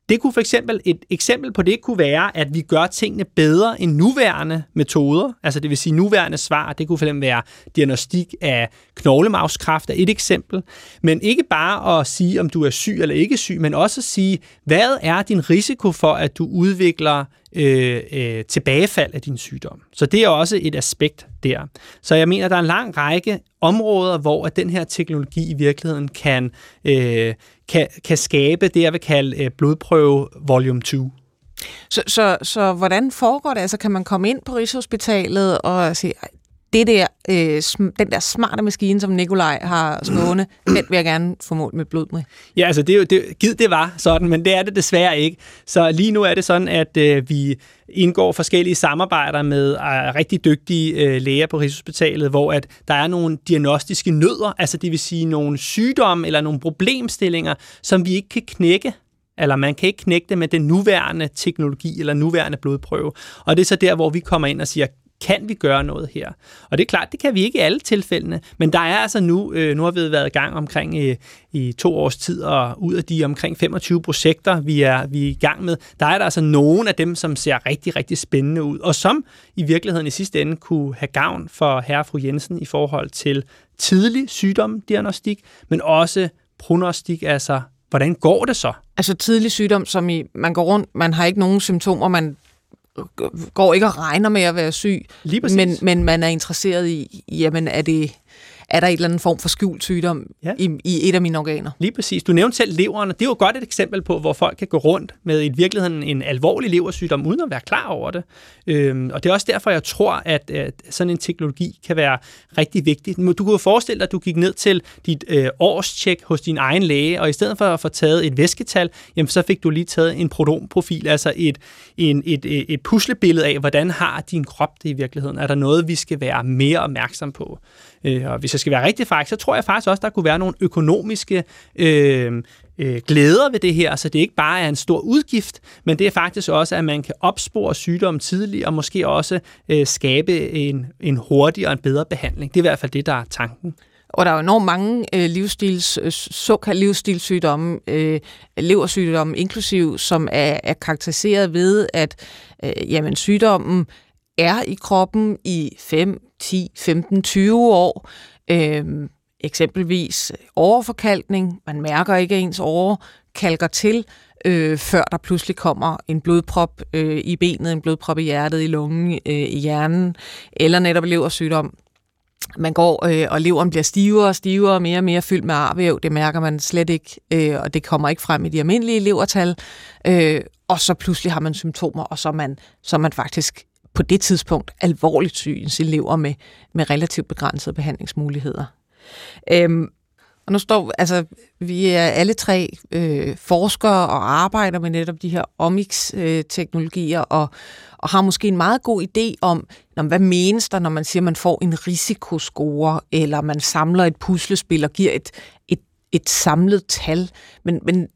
Det kunne for eksempel, et eksempel på det kunne være, at vi gør tingene bedre end nuværende metoder. Altså det vil sige nuværende svar, det kunne for eksempel være diagnostik af knoglemavskræft er et eksempel. Men ikke bare at sige, om du er syg eller ikke syg, men også at sige, hvad er din risiko for, at du udvikler øh, øh, tilbagefald af din sygdom. Så det er også et aspekt der. Så jeg mener, der er en lang række områder, hvor at den her teknologi i virkeligheden kan, øh, kan, kan skabe det, jeg vil kalde øh, blodprøve volume 2. Så, så, så hvordan foregår det? Altså, kan man komme ind på Rigshospitalet og sige, det der, øh, den der smarte maskine, som Nikolaj har skåne, den vil jeg gerne få mål med blod med. Ja, altså det, er jo, det, gid det var sådan, men det er det desværre ikke. Så lige nu er det sådan, at øh, vi indgår forskellige samarbejder med øh, rigtig dygtige øh, læger på Rigshospitalet, hvor at der er nogle diagnostiske nødder, altså det vil sige nogle sygdomme eller nogle problemstillinger, som vi ikke kan knække eller man kan ikke knække det med den nuværende teknologi eller nuværende blodprøve. Og det er så der, hvor vi kommer ind og siger, kan vi gøre noget her? Og det er klart, det kan vi ikke i alle tilfældene, men der er altså nu, øh, nu har vi været i gang omkring i, i to års tid, og ud af de omkring 25 projekter, vi er, vi er i gang med, der er der altså nogle af dem, som ser rigtig, rigtig spændende ud, og som i virkeligheden i sidste ende kunne have gavn for herre og fru Jensen i forhold til tidlig sygdomdiagnostik, men også prognostik, altså hvordan går det så? Altså tidlig sygdom, som i, man går rundt, man har ikke nogen symptomer, man går ikke og regner med at være syg, men, men man er interesseret i, jamen er det er der et eller andet form for skjult sygdom ja. i, i et af mine organer. Lige præcis. Du nævnte selv leveren, og det er jo godt et eksempel på, hvor folk kan gå rundt med i virkeligheden en alvorlig leversygdom, uden at være klar over det. Øhm, og det er også derfor, jeg tror, at, at sådan en teknologi kan være rigtig vigtig. Du kunne jo forestille dig, at du gik ned til dit øh, årstjek hos din egen læge, og i stedet for at få taget et væsketal, jamen, så fik du lige taget en protonprofil, altså et, en, et, et, et puslebillede af, hvordan har din krop det i virkeligheden. Er der noget, vi skal være mere opmærksom på? Øh, og hvis jeg skal være rigtig faktisk, så tror jeg faktisk også, der kunne være nogle økonomiske øh, øh, glæder ved det her, så det ikke bare er en stor udgift, men det er faktisk også, at man kan opspore sygdom tidligt, og måske også øh, skabe en, en hurtigere og en bedre behandling. Det er i hvert fald det, der er tanken. Og der er jo enormt mange øh, livsstils, øh, såkaldte livsstilssygdomme, øh, leversygdomme inklusiv, som er, er karakteriseret ved, at øh, jamen, sygdommen er i kroppen i 5, 10, 15, 20 år. Øhm, eksempelvis overforkalkning. Man mærker ikke, at ens åre kalker til, øh, før der pludselig kommer en blodprop øh, i benet, en blodprop i hjertet, i lungen, øh, i hjernen, eller netop leversygdom. Man går, øh, og leveren bliver stivere og stivere, mere og mere fyldt med arvæv. Det mærker man slet ikke, øh, og det kommer ikke frem i de almindelige levertal. Øh, og så pludselig har man symptomer, og så er man, så er man faktisk på det tidspunkt alvorligt syg sin lever med, med relativt begrænsede behandlingsmuligheder. Øhm, og nu står, altså, vi er alle tre øh, forskere og arbejder med netop de her omics-teknologier, øh, og, og har måske en meget god idé om, når, hvad menes der, når man siger, man får en risikoscore, eller man samler et puslespil og giver et, et, et samlet tal. Men, men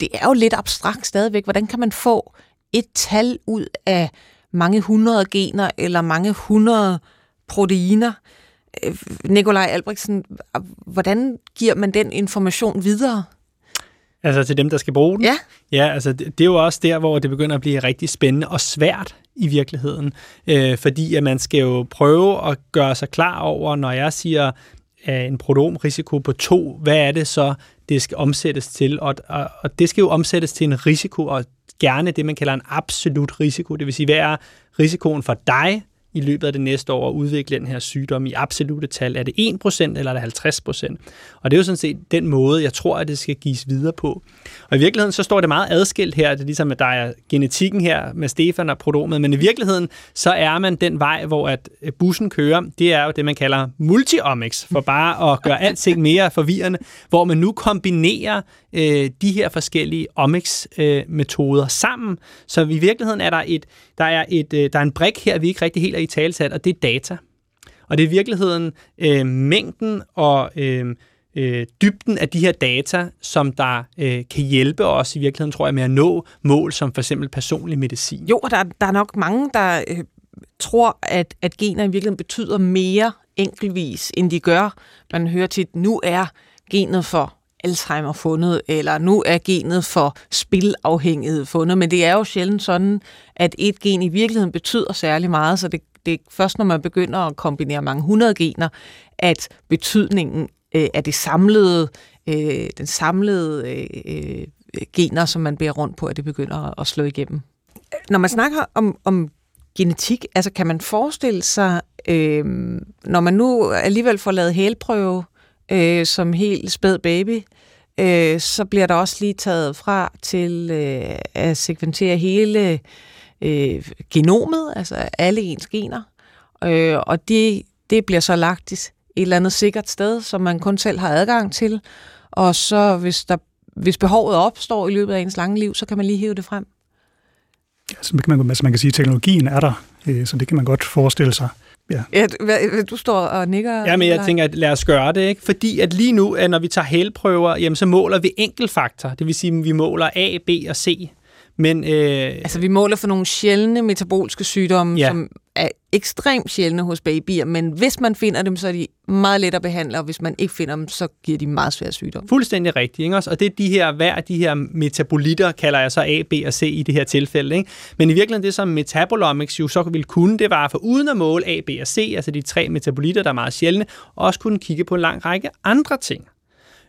det er jo lidt abstrakt stadigvæk. Hvordan kan man få et tal ud af mange hundrede gener eller mange hundrede proteiner. Øh, Nikolaj Albrechtsen, hvordan giver man den information videre? Altså til dem, der skal bruge den? Ja. Ja, altså det, det er jo også der, hvor det begynder at blive rigtig spændende og svært i virkeligheden. Øh, fordi at man skal jo prøve at gøre sig klar over, når jeg siger at en protonrisiko på to, hvad er det så, det skal omsættes til? Og, og, og det skal jo omsættes til en risiko, og gerne det, man kalder en absolut risiko. Det vil sige, hvad er risikoen for dig i løbet af det næste år at udvikle den her sygdom i absolute tal? Er det 1% eller er det 50%? Og det er jo sådan set den måde, jeg tror, at det skal gives videre på. Og i virkeligheden så står det meget adskilt her. Det er ligesom, at der er genetikken her med Stefan og prodomet, men i virkeligheden så er man den vej, hvor at øh, bussen kører. Det er jo det, man kalder multiomics, for bare at gøre alting mere forvirrende, hvor man nu kombinerer øh, de her forskellige omics-metoder øh, sammen. Så i virkeligheden er der, et, der, er et, øh, der er en brik her, vi ikke rigtig helt er i talsat, og det er data. Og det er i virkeligheden øh, mængden og øh, øh, dybden af de her data, som der øh, kan hjælpe os i virkeligheden, tror jeg, med at nå mål som for eksempel personlig medicin. Jo, der, der er nok mange, der øh, tror, at, at gener i virkeligheden betyder mere enkeltvis, end de gør. Man hører til, nu er genet for Alzheimer fundet, eller nu er genet for spilafhængighed fundet, men det er jo sjældent sådan, at et gen i virkeligheden betyder særlig meget, så det, det er først, når man begynder at kombinere mange hundrede gener, at betydningen øh, af det samlede, øh, den samlede øh, gener, som man bærer rundt på, at det begynder at slå igennem. Når man snakker om, om genetik, altså kan man forestille sig, øh, når man nu alligevel får lavet hælprøve øh, som helt spæd baby, øh, så bliver der også lige taget fra til øh, at sekventere hele øh, genomet, altså alle ens gener, øh, og det, det bliver så lagt et eller andet sikkert sted, som man kun selv har adgang til, og så hvis, der, hvis behovet opstår i løbet af ens lange liv, så kan man lige hive det frem. Altså, man, altså man kan sige, at teknologien er der, øh, så det kan man godt forestille sig. Ja. ja du står og nikker. Ja, men jeg eller? tænker, at lad os gøre det, ikke? Fordi at lige nu, når vi tager hælprøver, jamen, så måler vi enkeltfaktor. Det vil sige, at vi måler A, B og C. Men, øh, altså, vi måler for nogle sjældne metabolske sygdomme, ja. som er ekstremt sjældne hos babyer, men hvis man finder dem, så er de meget let at behandle, og hvis man ikke finder dem, så giver de meget svære sygdomme. Fuldstændig rigtigt, ikke også? Og det er de her, hver de her metabolitter, kalder jeg så A, B og C i det her tilfælde, ikke? Men i virkeligheden det, som Metabolomics jo så ville kunne, det var for uden at måle A, B og C, altså de tre metabolitter, der er meget sjældne, også kunne kigge på en lang række andre ting.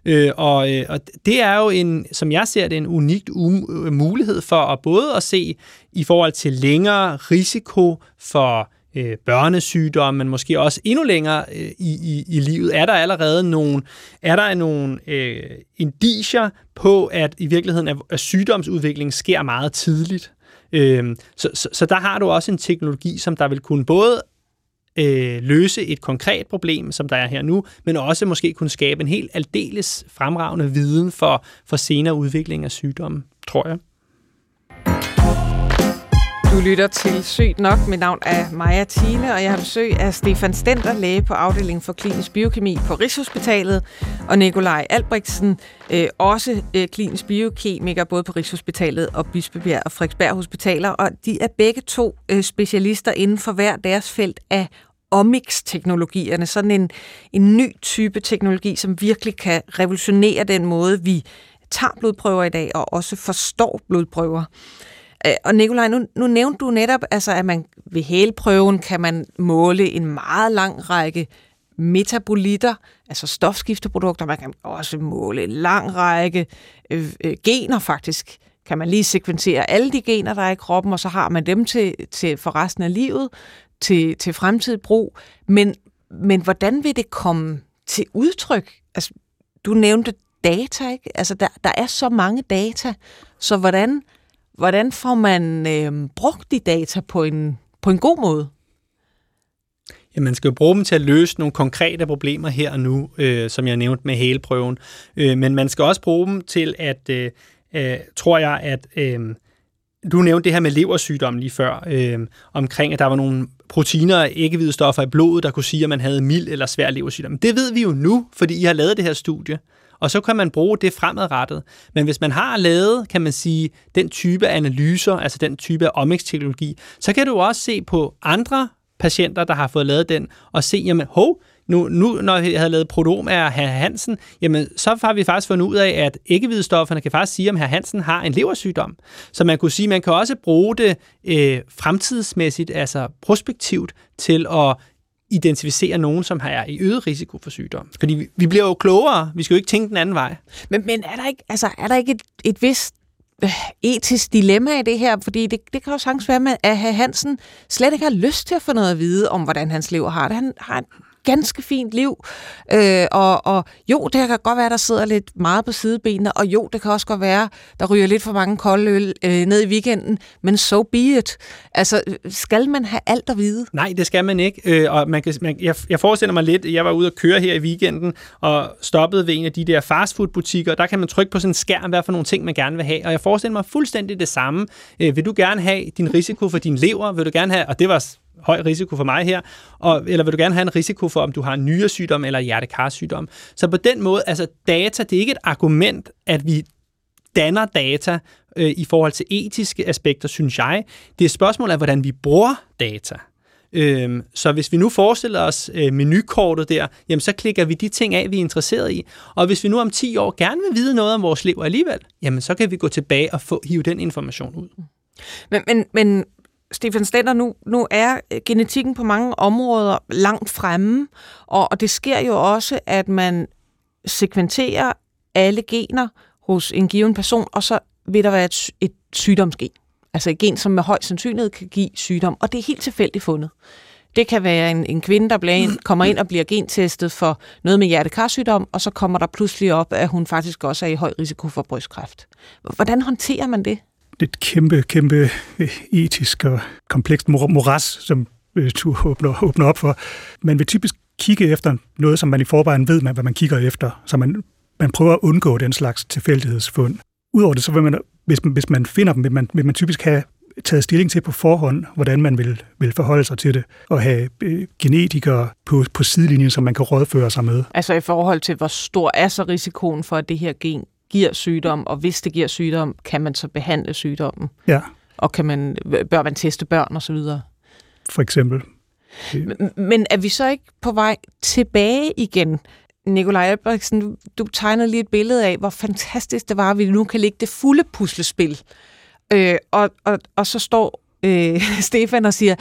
Øh, og, øh, og det er jo en, som jeg ser det, en unik um- mulighed for at både at se i forhold til længere risiko for øh, børnesygdomme, men måske også endnu længere øh, i, i, i livet. Er der allerede nogle, er der nogle øh, indiger på, at i virkeligheden at, at sygdomsudviklingen sker meget tidligt? Øh, så, så, så der har du også en teknologi, som der vil kunne både øh, løse et konkret problem, som der er her nu, men også måske kunne skabe en helt aldeles fremragende viden for, for senere udvikling af sygdommen, tror jeg. Du lytter til Sygt Nok. Mit navn er Maja Thiele, og jeg har besøg af Stefan Stenter, læge på afdelingen for klinisk biokemi på Rigshospitalet, og Nikolaj Albrechtsen, øh, også øh, klinisk biokemiker både på Rigshospitalet og Bispebjerg og Frederiksberg Hospitaler, og de er begge to øh, specialister inden for hver deres felt af omics-teknologierne, sådan en, en ny type teknologi, som virkelig kan revolutionere den måde, vi tager blodprøver i dag, og også forstår blodprøver. Øh, og Nikolaj, nu, nu nævnte du netop, altså, at man ved hælprøven kan man måle en meget lang række metabolitter, altså stofskifteprodukter. Man kan også måle en lang række øh, øh, gener faktisk. Kan man lige sekventere alle de gener, der er i kroppen, og så har man dem til, til for resten af livet, til, til fremtidig brug. Men, men hvordan vil det komme til udtryk? Altså, du nævnte data, ikke? Altså, der, der er så mange data, så hvordan Hvordan får man øh, brugt de data på en, på en god måde? Ja, man skal jo bruge dem til at løse nogle konkrete problemer her og nu, øh, som jeg nævnte med heleprøven. Øh, men man skal også bruge dem til at, øh, øh, tror jeg, at øh, du nævnte det her med leversygdom lige før, øh, omkring at der var nogle proteiner og æggehvidestoffer i blodet, der kunne sige, at man havde mild eller svær leversygdom. Det ved vi jo nu, fordi I har lavet det her studie og så kan man bruge det fremadrettet. Men hvis man har lavet, kan man sige, den type analyser, altså den type af omics-teknologi, så kan du også se på andre patienter, der har fået lavet den, og se, jamen, hov, nu, nu når jeg havde lavet prodom af herr Hansen, jamen, så har vi faktisk fundet ud af, at æggehvidestofferne kan faktisk sige, om herr Hansen har en leversygdom. Så man kunne sige, man kan også bruge det øh, fremtidsmæssigt, altså prospektivt, til at identificere nogen, som har i øget risiko for sygdom. Fordi vi, vi bliver jo klogere. Vi skal jo ikke tænke den anden vej. Men, men er der ikke, altså, er der ikke et, et vist øh, etisk dilemma i det her? Fordi det, det kan jo sagtens være, at Hansen slet ikke har lyst til at få noget at vide om, hvordan hans lever har det. Han har ganske fint liv. Øh, og, og jo, det kan godt være, der sidder lidt meget på sidebenene, og jo, det kan også godt være, der ryger lidt for mange kolde øl øh, ned i weekenden, men so be it. Altså, skal man have alt at vide? Nej, det skal man ikke. Øh, og man kan, man, jeg, jeg forestiller mig lidt, jeg var ude at køre her i weekenden, og stoppede ved en af de der fastfood-butikker, der kan man trykke på sådan en skærm, hvad for nogle ting, man gerne vil have. Og jeg forestiller mig fuldstændig det samme. Øh, vil du gerne have din risiko for din lever? Vil du gerne have, og det var høj risiko for mig her, og, eller vil du gerne have en risiko for, om du har en nyresygdom eller hjertekarsygdom. Så på den måde, altså data, det er ikke et argument, at vi danner data øh, i forhold til etiske aspekter, synes jeg. Det er et spørgsmål af, hvordan vi bruger data. Øhm, så hvis vi nu forestiller os øh, menukortet der, jamen så klikker vi de ting af, vi er interesseret i. Og hvis vi nu om 10 år gerne vil vide noget om vores liv alligevel, jamen så kan vi gå tilbage og få hive den information ud. Men, men, men Stefan Stender, nu, nu er genetikken på mange områder langt fremme, og, og det sker jo også, at man sekventerer alle gener hos en given person, og så vil der være et, et sygdomsgen. Altså et gen, som med høj sandsynlighed kan give sygdom, og det er helt tilfældigt fundet. Det kan være en, en kvinde, der bliver ind, kommer ind og bliver gentestet for noget med hjertekarsygdom, og så kommer der pludselig op, at hun faktisk også er i høj risiko for brystkræft. Hvordan håndterer man det? Det et kæmpe, kæmpe øh, etisk og komplekst moras, som øh, du åbner, åbner op for. Man vil typisk kigge efter noget, som man i forvejen ved, hvad man kigger efter, så man, man prøver at undgå den slags tilfældighedsfund. Udover det, så vil man, hvis, man, hvis man finder dem, vil man, vil man typisk have taget stilling til på forhånd, hvordan man vil, vil forholde sig til det, og have øh, genetikere på, på sidelinjen, som man kan rådføre sig med. Altså i forhold til, hvor stor er så risikoen for, at det her gen giver sygdom, og hvis det giver sygdom, kan man så behandle sygdommen? Ja. Og kan man, bør man teste børn osv.? For eksempel. Men, er vi så ikke på vej tilbage igen? Nikolaj Albrechtsen, du tegnede lige et billede af, hvor fantastisk det var, at vi nu kan lægge det fulde puslespil. Øh, og, og, og så står øh, Stefan og siger,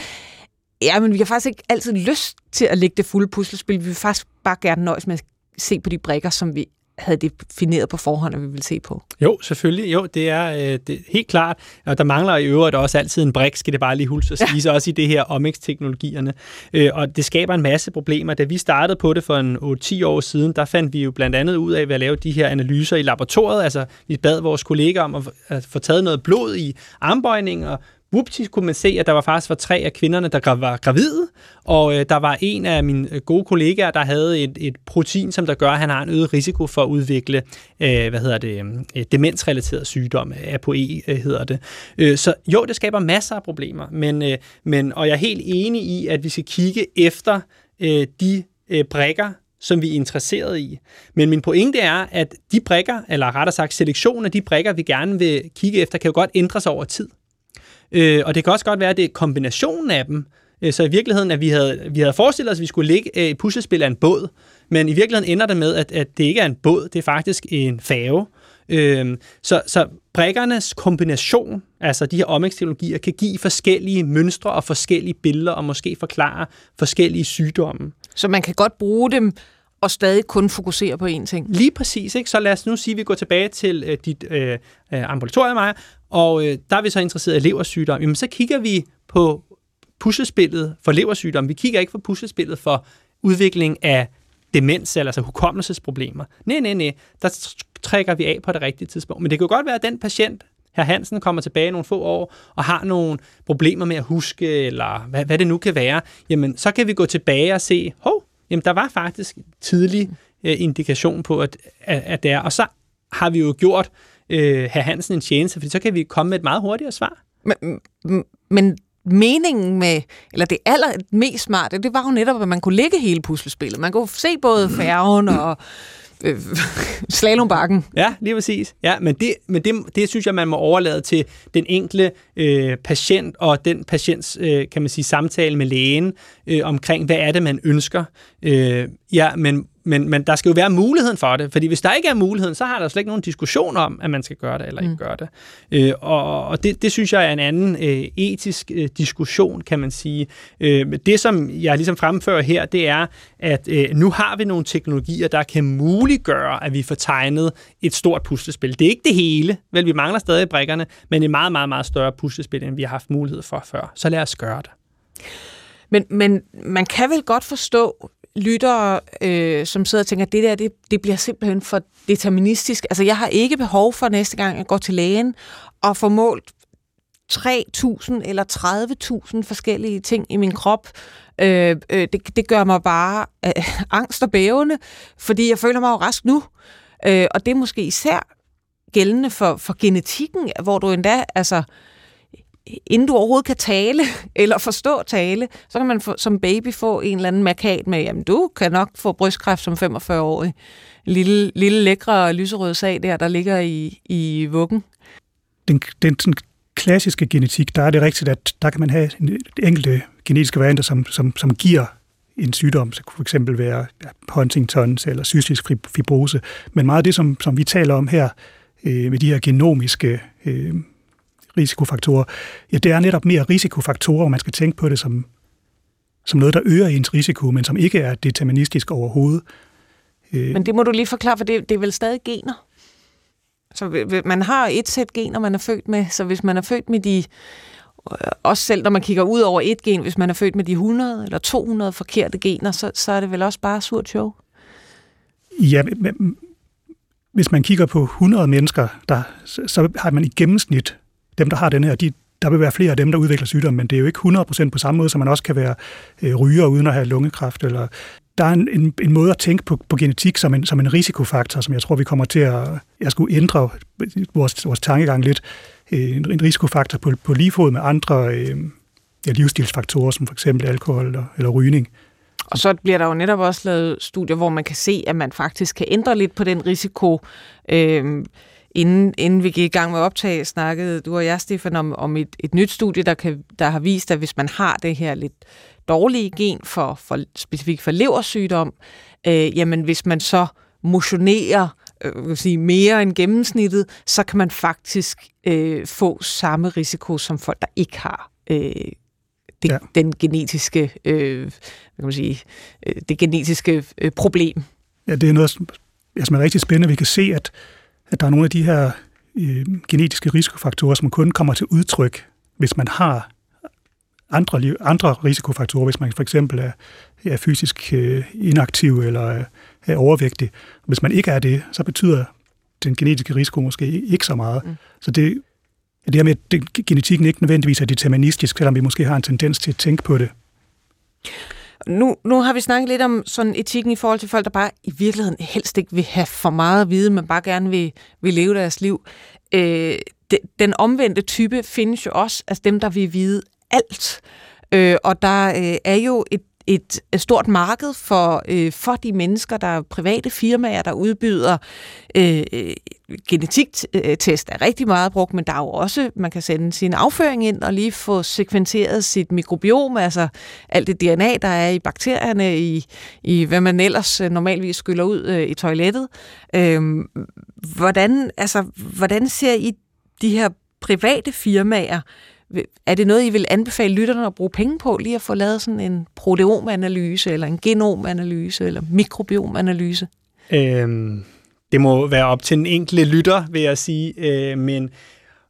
ja, men vi har faktisk ikke altid lyst til at lægge det fulde puslespil. Vi vil faktisk bare gerne nøjes med at se på de brikker, som vi havde defineret på forhånd, at vi ville se på. Jo, selvfølgelig. Jo, det er, øh, det helt klart. Og der mangler i øvrigt også altid en brik, skal det bare lige huske at sige, ja. også i det her omics-teknologierne. Øh, og det skaber en masse problemer. Da vi startede på det for en 8-10 år siden, der fandt vi jo blandt andet ud af ved at lave de her analyser i laboratoriet. Altså, vi bad vores kollegaer om at få taget noget blod i armbøjning og Whoopties kunne man se, at der var faktisk var tre af kvinderne, der var gravide, og øh, der var en af mine øh, gode kollegaer, der havde et, et protein, som der gør, at han har en øget risiko for at udvikle, øh, hvad hedder det, øh, demensrelateret sygdom, øh, ApoE øh, hedder det. Øh, så jo, det skaber masser af problemer, men, øh, men, og jeg er helt enig i, at vi skal kigge efter øh, de øh, brækker, som vi er interesseret i. Men min pointe er, at de brækker, eller rettere sagt selektionen af de brækker, vi gerne vil kigge efter, kan jo godt ændre sig over tid. Øh, og det kan også godt være, at det er kombinationen af dem. Øh, så i virkeligheden, at vi havde, vi havde forestillet os, at vi skulle ligge øh, et puslespil af en båd, men i virkeligheden ender det med, at, at det ikke er en båd, det er faktisk en fave. Øh, så, så brækkernes kombination, altså de her omics-teknologier, kan give forskellige mønstre og forskellige billeder, og måske forklare forskellige sygdomme. Så man kan godt bruge dem og stadig kun fokusere på én ting. Lige præcis. Ikke? Så lad os nu sige, at vi går tilbage til øh, dit øh, øh, ambulatorium, Maja, og øh, der er vi så interesseret i leversygdom. Jamen, så kigger vi på puslespillet for leversygdom. Vi kigger ikke på puslespillet for udvikling af demens, altså hukommelsesproblemer. Nej, nej, nej. Der trækker vi af på det rigtige tidspunkt. Men det kan jo godt være, at den patient, herr Hansen, kommer tilbage nogle få år og har nogle problemer med at huske, eller hvad, hvad det nu kan være. Jamen, så kan vi gå tilbage og se, hov, jamen, der var faktisk tidlig øh, indikation på, at, at, at det er. Og så har vi jo gjort øh, herr Hansen en tjeneste, for så kan vi komme med et meget hurtigere svar. Men, men meningen med, eller det aller mest smarte, det var jo netop, at man kunne lægge hele puslespillet. Man kunne se både færgen og øh, slalombakken. Ja, lige præcis. Ja, men det, men det, det synes jeg, man må overlade til den enkelte øh, patient og den patients, øh, kan man sige, samtale med lægen øh, omkring, hvad er det, man ønsker. Øh, ja, men men, men der skal jo være muligheden for det, fordi hvis der ikke er muligheden, så har der slet ikke nogen diskussion om, at man skal gøre det eller ikke mm. gøre det. Øh, og og det, det synes jeg er en anden øh, etisk øh, diskussion, kan man sige. Øh, det, som jeg ligesom fremfører her, det er, at øh, nu har vi nogle teknologier, der kan muliggøre, at vi får tegnet et stort puslespil. Det er ikke det hele, vel, vi mangler stadig brikkerne, men et meget, meget, meget større puslespil, end vi har haft mulighed for før. Så lad os gøre det. Men, men man kan vel godt forstå, lyttere, øh, som sidder og tænker, det der, det, det bliver simpelthen for deterministisk. Altså, jeg har ikke behov for næste gang, jeg går til lægen og får målt 3.000 eller 30.000 forskellige ting i min krop. Øh, øh, det, det gør mig bare øh, angst og bævende, fordi jeg føler mig jo rask nu. Øh, og det er måske især gældende for, for genetikken, hvor du endda, altså, inden du overhovedet kan tale eller forstå tale, så kan man få, som baby få en eller anden markat med, jamen du kan nok få brystkræft som 45-årig. Lille, lille lækre lyserøde sag der, der ligger i, i vuggen. Den, den sådan klassiske genetik, der er det rigtigt, at der kan man have en enkelte genetiske varianter, som, som, som giver en sygdom, så kunne for eksempel være ja, Huntingtons eller cystisk fibrose. Men meget af det, som, som vi taler om her, øh, med de her genomiske øh, risikofaktorer, ja, det er netop mere risikofaktorer, og man skal tænke på det som, som noget, der øger ens risiko, men som ikke er deterministisk overhovedet. Øh. Men det må du lige forklare, for det, det er vel stadig gener? Så man har et sæt gener, man er født med, så hvis man er født med de, øh, også selv når man kigger ud over et gen, hvis man er født med de 100 eller 200 forkerte gener, så, så er det vel også bare surt show? Ja, men, hvis man kigger på 100 mennesker, der, så har man i gennemsnit, dem der har den her, de, der vil være flere af dem, der udvikler sygdommen, men det er jo ikke 100% på samme måde, som man også kan være øh, ryger uden at have lungekræft, eller der er en, en, en måde at tænke på, på genetik som en, som en risikofaktor, som jeg tror, vi kommer til at jeg skulle ændre vores, vores tankegang lidt. Øh, en, en risikofaktor på, på lige fod med andre øh, ja, livsstilsfaktorer, som for eksempel alkohol eller, eller rygning. Og så bliver der jo netop også lavet studier, hvor man kan se, at man faktisk kan ændre lidt på den risiko. Øh, inden, inden vi gik i gang med optag, snakkede du og jeg, Stefan, om, om et, et nyt studie, der, kan, der har vist, at hvis man har det her lidt dårlige gen for, for specifikt for leversygdom, øh, jamen hvis man så motionerer øh, sige, mere end gennemsnittet, så kan man faktisk øh, få samme risiko som folk, der ikke har øh, det, ja. den genetiske, øh, hvad kan man sige, øh, det genetiske øh, problem. Ja, det er noget, er rigtig spændende. Vi kan se, at, at der er nogle af de her øh, genetiske risikofaktorer, som kun kommer til udtryk, hvis man har andre, andre risikofaktorer, hvis man for eksempel er, er fysisk øh, inaktiv eller er, er overvægtig. Hvis man ikke er det, så betyder den genetiske risiko måske ikke så meget. Mm. Så det, det her med, at genetikken ikke nødvendigvis er deterministisk, selvom vi måske har en tendens til at tænke på det. Nu, nu har vi snakket lidt om sådan etikken i forhold til folk, der bare i virkeligheden helst ikke vil have for meget at vide, men bare gerne vil, vil leve deres liv. Øh, de, den omvendte type findes jo også, altså dem, der vil vide alt. Øh, og der øh, er jo et et, stort marked for, øh, for de mennesker, der er private firmaer, der udbyder øh, øh genetiktest øh, er rigtig meget brugt, men der er jo også, man kan sende sin afføring ind og lige få sekventeret sit mikrobiom, altså alt det DNA, der er i bakterierne, i, i hvad man ellers øh, normalvis skyller ud øh, i toilettet. Øh, hvordan, altså, hvordan ser I de her private firmaer er det noget, I vil anbefale lytterne at bruge penge på, lige at få lavet sådan en proteomanalyse, eller en genomanalyse, eller mikrobiomanalyse? Øhm, det må være op til en enkelte lytter, vil jeg sige. Øh, men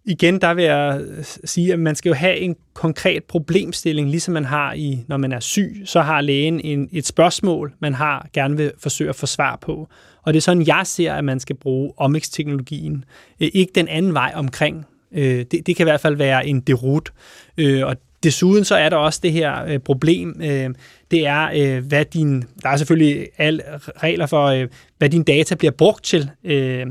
igen, der vil jeg sige, at man skal jo have en konkret problemstilling, ligesom man har, i, når man er syg. Så har lægen en, et spørgsmål, man har gerne vil forsøge at få svar på. Og det er sådan, jeg ser, at man skal bruge omics-teknologien. Øh, ikke den anden vej omkring. Øh, det, det kan i hvert fald være en derut. Øh, og desuden så er der også det her øh, problem, øh, det er, øh, hvad din, der er selvfølgelig alle regler for, øh, hvad din data bliver brugt til. Øh,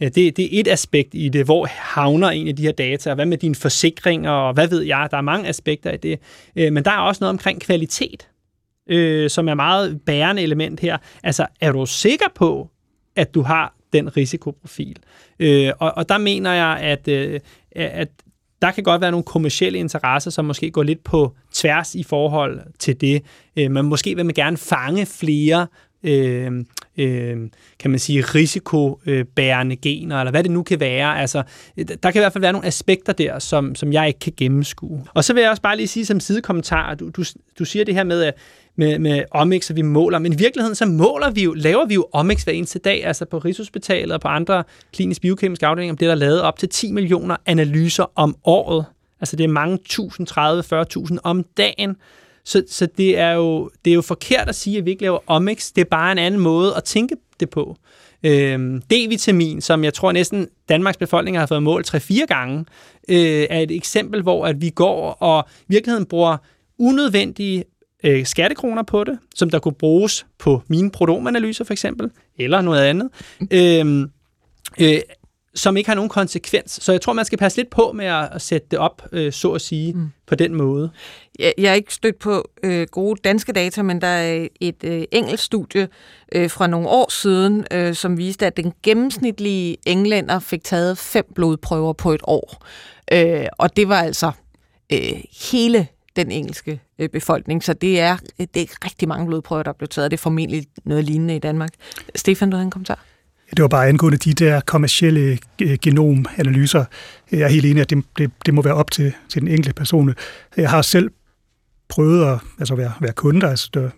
øh, det, det er et aspekt i det, hvor havner en af de her data, og hvad med dine forsikringer, og hvad ved jeg, der er mange aspekter i det. Øh, men der er også noget omkring kvalitet, øh, som er meget bærende element her. Altså, er du sikker på, at du har den risikoprofil? Øh, og, og der mener jeg, at, øh, at der kan godt være nogle kommersielle interesser, som måske går lidt på tværs i forhold til det. Øh, man måske vil man gerne fange flere øh, øh, kan man sige, risikobærende gener, eller hvad det nu kan være. Altså, der kan i hvert fald være nogle aspekter der, som, som jeg ikke kan gennemskue. Og så vil jeg også bare lige sige som sidekommentar, du, du, du siger det her med, at med, med omics, at vi måler. Men i virkeligheden, så måler vi jo, laver vi jo omics hver eneste dag. Altså på Rigshospitalet og på andre klinisk biokemiske afdelinger bliver der lavet op til 10 millioner analyser om året. Altså det er mange tusind, 30, 40.000 om dagen. Så, så det, er jo, det er jo forkert at sige, at vi ikke laver omics. Det er bare en anden måde at tænke det på. Øh, D-vitamin, som jeg tror næsten Danmarks befolkning har fået målt 3-4 gange, øh, er et eksempel, hvor at vi går og i virkeligheden bruger unødvendige øh, skattekroner på det, som der kunne bruges på mine prodomanalyser for eksempel, eller noget andet. Øhm, øh, øh, som ikke har nogen konsekvens. Så jeg tror, man skal passe lidt på med at, at sætte det op, øh, så at sige, mm. på den måde. Jeg, jeg er ikke stødt på øh, gode danske data, men der er et øh, engelsk studie øh, fra nogle år siden, øh, som viste, at den gennemsnitlige englænder fik taget fem blodprøver på et år. Øh, og det var altså øh, hele den engelske øh, befolkning, så det er, det er rigtig mange blodprøver, der blev taget. Det er formentlig noget lignende i Danmark. Stefan, du havde en kommentar? Det var bare angående de der kommercielle øh, genomanalyser. Jeg er helt enig, at det, det, det må være op til, til den enkelte person. Jeg har selv prøvet at altså være, være kunde, altså der,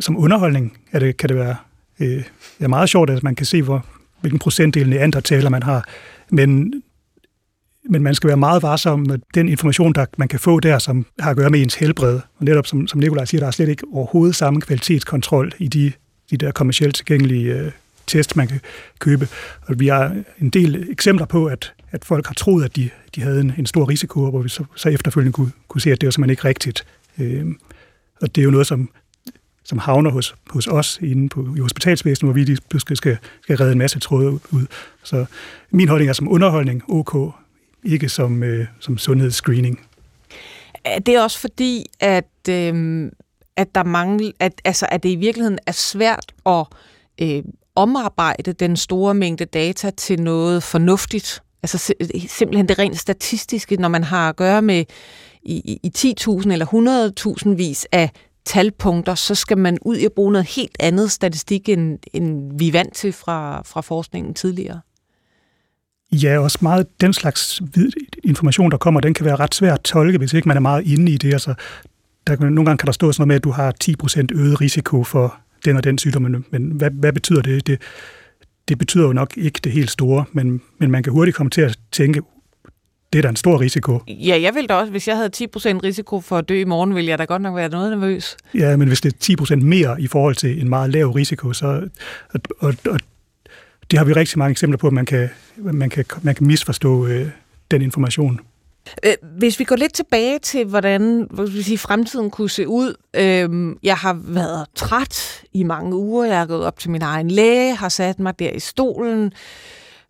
som underholdning er det, kan det være øh, er meget sjovt, at man kan se, hvor, hvilken procentdel af taler man har. Men, men man skal være meget varsom med den information, der man kan få der, som har at gøre med ens helbred. Og netop som, som Nikolaj siger, der er slet ikke overhovedet samme kvalitetskontrol i de, de der kommercielt tilgængelige øh, test, man kan købe. Og vi har en del eksempler på, at, at folk har troet, at de, de havde en, en stor risiko, hvor vi så, så efterfølgende kunne, kunne se, at det var simpelthen ikke rigtigt. Øh, og det er jo noget, som, som havner hos, hos os inde på, i hospitalsvæsenet, hvor vi lige pludselig skal, skal redde en masse tråde ud. Så min holdning er som underholdning, OK, ikke som, øh, som sundhedsscreening. Det er også fordi, at, øh, at der mangler, at, altså, at det i virkeligheden er svært at øh, omarbejde den store mængde data til noget fornuftigt. Altså simpelthen det rent statistiske, når man har at gøre med i, i 10.000 eller 100.000 vis af talpunkter, så skal man ud og bruge noget helt andet statistik, end, end vi er vant til fra, fra forskningen tidligere. Ja, også meget den slags information, der kommer, den kan være ret svær at tolke, hvis ikke man er meget inde i det. Altså, der, nogle gange kan der stå sådan noget med, at du har 10% øget risiko for den og den sygdom, men, men hvad, hvad betyder det? det? Det betyder jo nok ikke det helt store, men, men man kan hurtigt komme til at tænke, det er da en stor risiko. Ja, jeg ville da også, hvis jeg havde 10% risiko for at dø i morgen, ville jeg da godt nok være noget nervøs. Ja, men hvis det er 10% mere i forhold til en meget lav risiko, så, og, og, og det har vi rigtig mange eksempler på, at man kan, man kan, man kan misforstå øh, den information. Øh, hvis vi går lidt tilbage til, hvordan hvad skal sige, fremtiden kunne se ud. Øh, jeg har været træt i mange uger. Jeg er gået op til min egen læge, har sat mig der i stolen,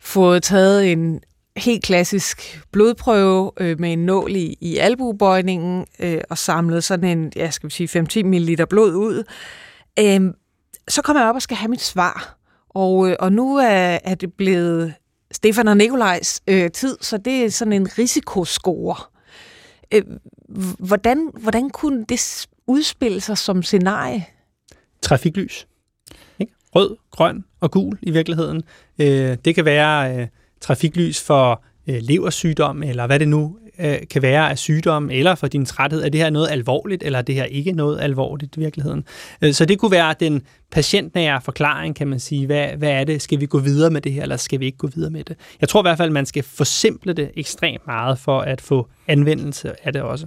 fået taget en helt klassisk blodprøve øh, med en nål i, i albuebøjningen øh, og samlet sådan en, ja, skal vi sige, 5-10 ml blod ud. Øh, så kommer jeg op og skal have mit svar. Og, øh, og nu er, er det blevet Stefan og Nikolajs øh, tid, så det er sådan en risikoscore. Øh, hvordan, hvordan kunne det udspille sig som scenarie? Trafiklys. Ikke? Rød, grøn og gul i virkeligheden. Øh, det kan være øh, trafiklys for øh, leversygdom, eller hvad det nu øh, kan være af sygdom, eller for din træthed. Er det her noget alvorligt, eller er det her ikke noget alvorligt i virkeligheden? Øh, så det kunne være den patientnære forklaring, kan man sige. Hvad, hvad er det? Skal vi gå videre med det her, eller skal vi ikke gå videre med det? Jeg tror i hvert fald, man skal forsimple det ekstremt meget, for at få anvendelse af det også.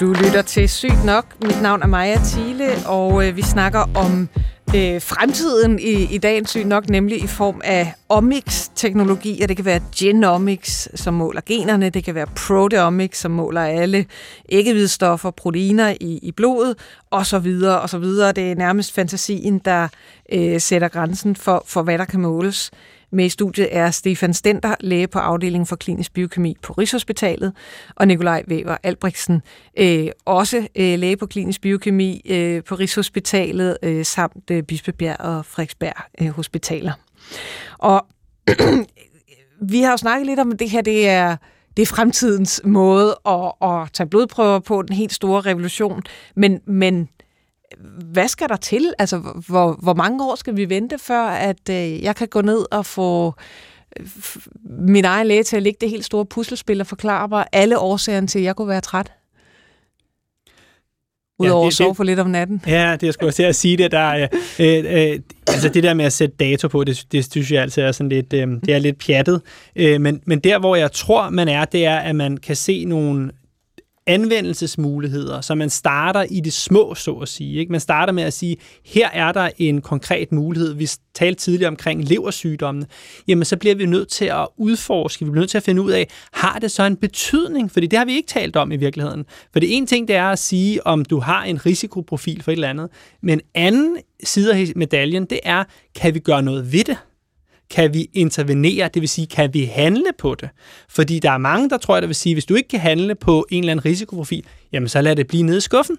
Du lytter til Sygt Nok. Mit navn er Maja Thiele, og øh, vi snakker om øh, fremtiden i, i dagens syn nok nemlig i form af omics-teknologi, og det kan være genomics, som måler generne, det kan være proteomics, som måler alle æggehvidstoffer, proteiner i, i blodet, og så videre, og så videre. Det er nærmest fantasien, der øh, sætter grænsen for, for, hvad der kan måles. Med i studiet er Stefan Stender, læge på afdelingen for klinisk biokemi på Rigshospitalet, og Nikolaj Weber Albrechtsen, øh, også øh, læge på klinisk biokemi øh, på Rigshospitalet, øh, samt øh, Bispebjerg og Frederiksberg øh, Hospitaler. Og vi har jo snakket lidt om, at det her det er, det er fremtidens måde at, at tage blodprøver på, den helt store revolution, men, men hvad skal der til? Altså, hvor, hvor mange år skal vi vente, før at øh, jeg kan gå ned og få øh, min egen læge til at lægge det helt store puslespil og forklare mig alle årsagerne til, at jeg kunne være træt? Udover ja, det, at sove for lidt om natten. Ja, det jeg skulle til at sige det. Der, øh, øh, altså det der med at sætte dato på, det, det synes jeg altid er sådan lidt, øh, det er lidt pjattet. Øh, men, men der, hvor jeg tror, man er, det er, at man kan se nogle anvendelsesmuligheder, så man starter i det små, så at sige. Ikke? Man starter med at sige, her er der en konkret mulighed. Vi talte tidligere omkring leversygdommene. Jamen, så bliver vi nødt til at udforske, vi bliver nødt til at finde ud af, har det så en betydning? Fordi det har vi ikke talt om i virkeligheden. For det ene ting, det er at sige, om du har en risikoprofil for et eller andet. Men anden side af medaljen, det er, kan vi gøre noget ved det? Kan vi intervenere, det vil sige, kan vi handle på det? Fordi der er mange, der tror jeg, der vil sige, hvis du ikke kan handle på en eller anden risikoprofil, jamen så lad det blive nede i skuffen.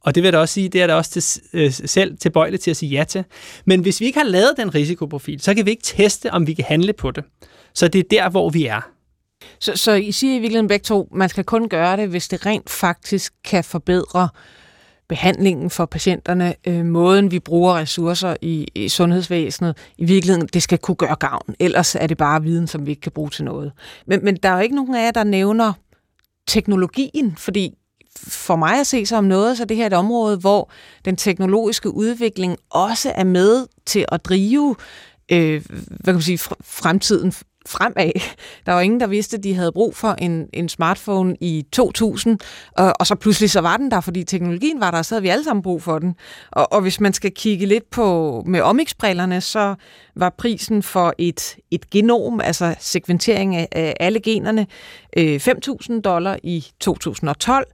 Og det vil jeg da også sige, det er der også til, øh, selv tilbøjeligt til at sige ja til. Men hvis vi ikke har lavet den risikoprofil, så kan vi ikke teste, om vi kan handle på det. Så det er der, hvor vi er. Så, så I siger i virkeligheden begge to, man skal kun gøre det, hvis det rent faktisk kan forbedre øh, behandlingen for patienterne, øh, måden vi bruger ressourcer i, i sundhedsvæsenet, i virkeligheden, det skal kunne gøre gavn. Ellers er det bare viden, som vi ikke kan bruge til noget. Men, men der er jo ikke nogen af jer, der nævner teknologien, fordi for mig at se som noget, så det her er et område, hvor den teknologiske udvikling også er med til at drive øh, hvad kan man sige, fremtiden fremad. Der var ingen, der vidste, at de havde brug for en, en smartphone i 2000, og, og så pludselig så var den der, fordi teknologien var der, og så havde vi alle sammen brug for den. Og, og hvis man skal kigge lidt på med omixbrillerne, så var prisen for et, et genom, altså sekventering af, af alle generne, øh, 5.000 dollar i 2012,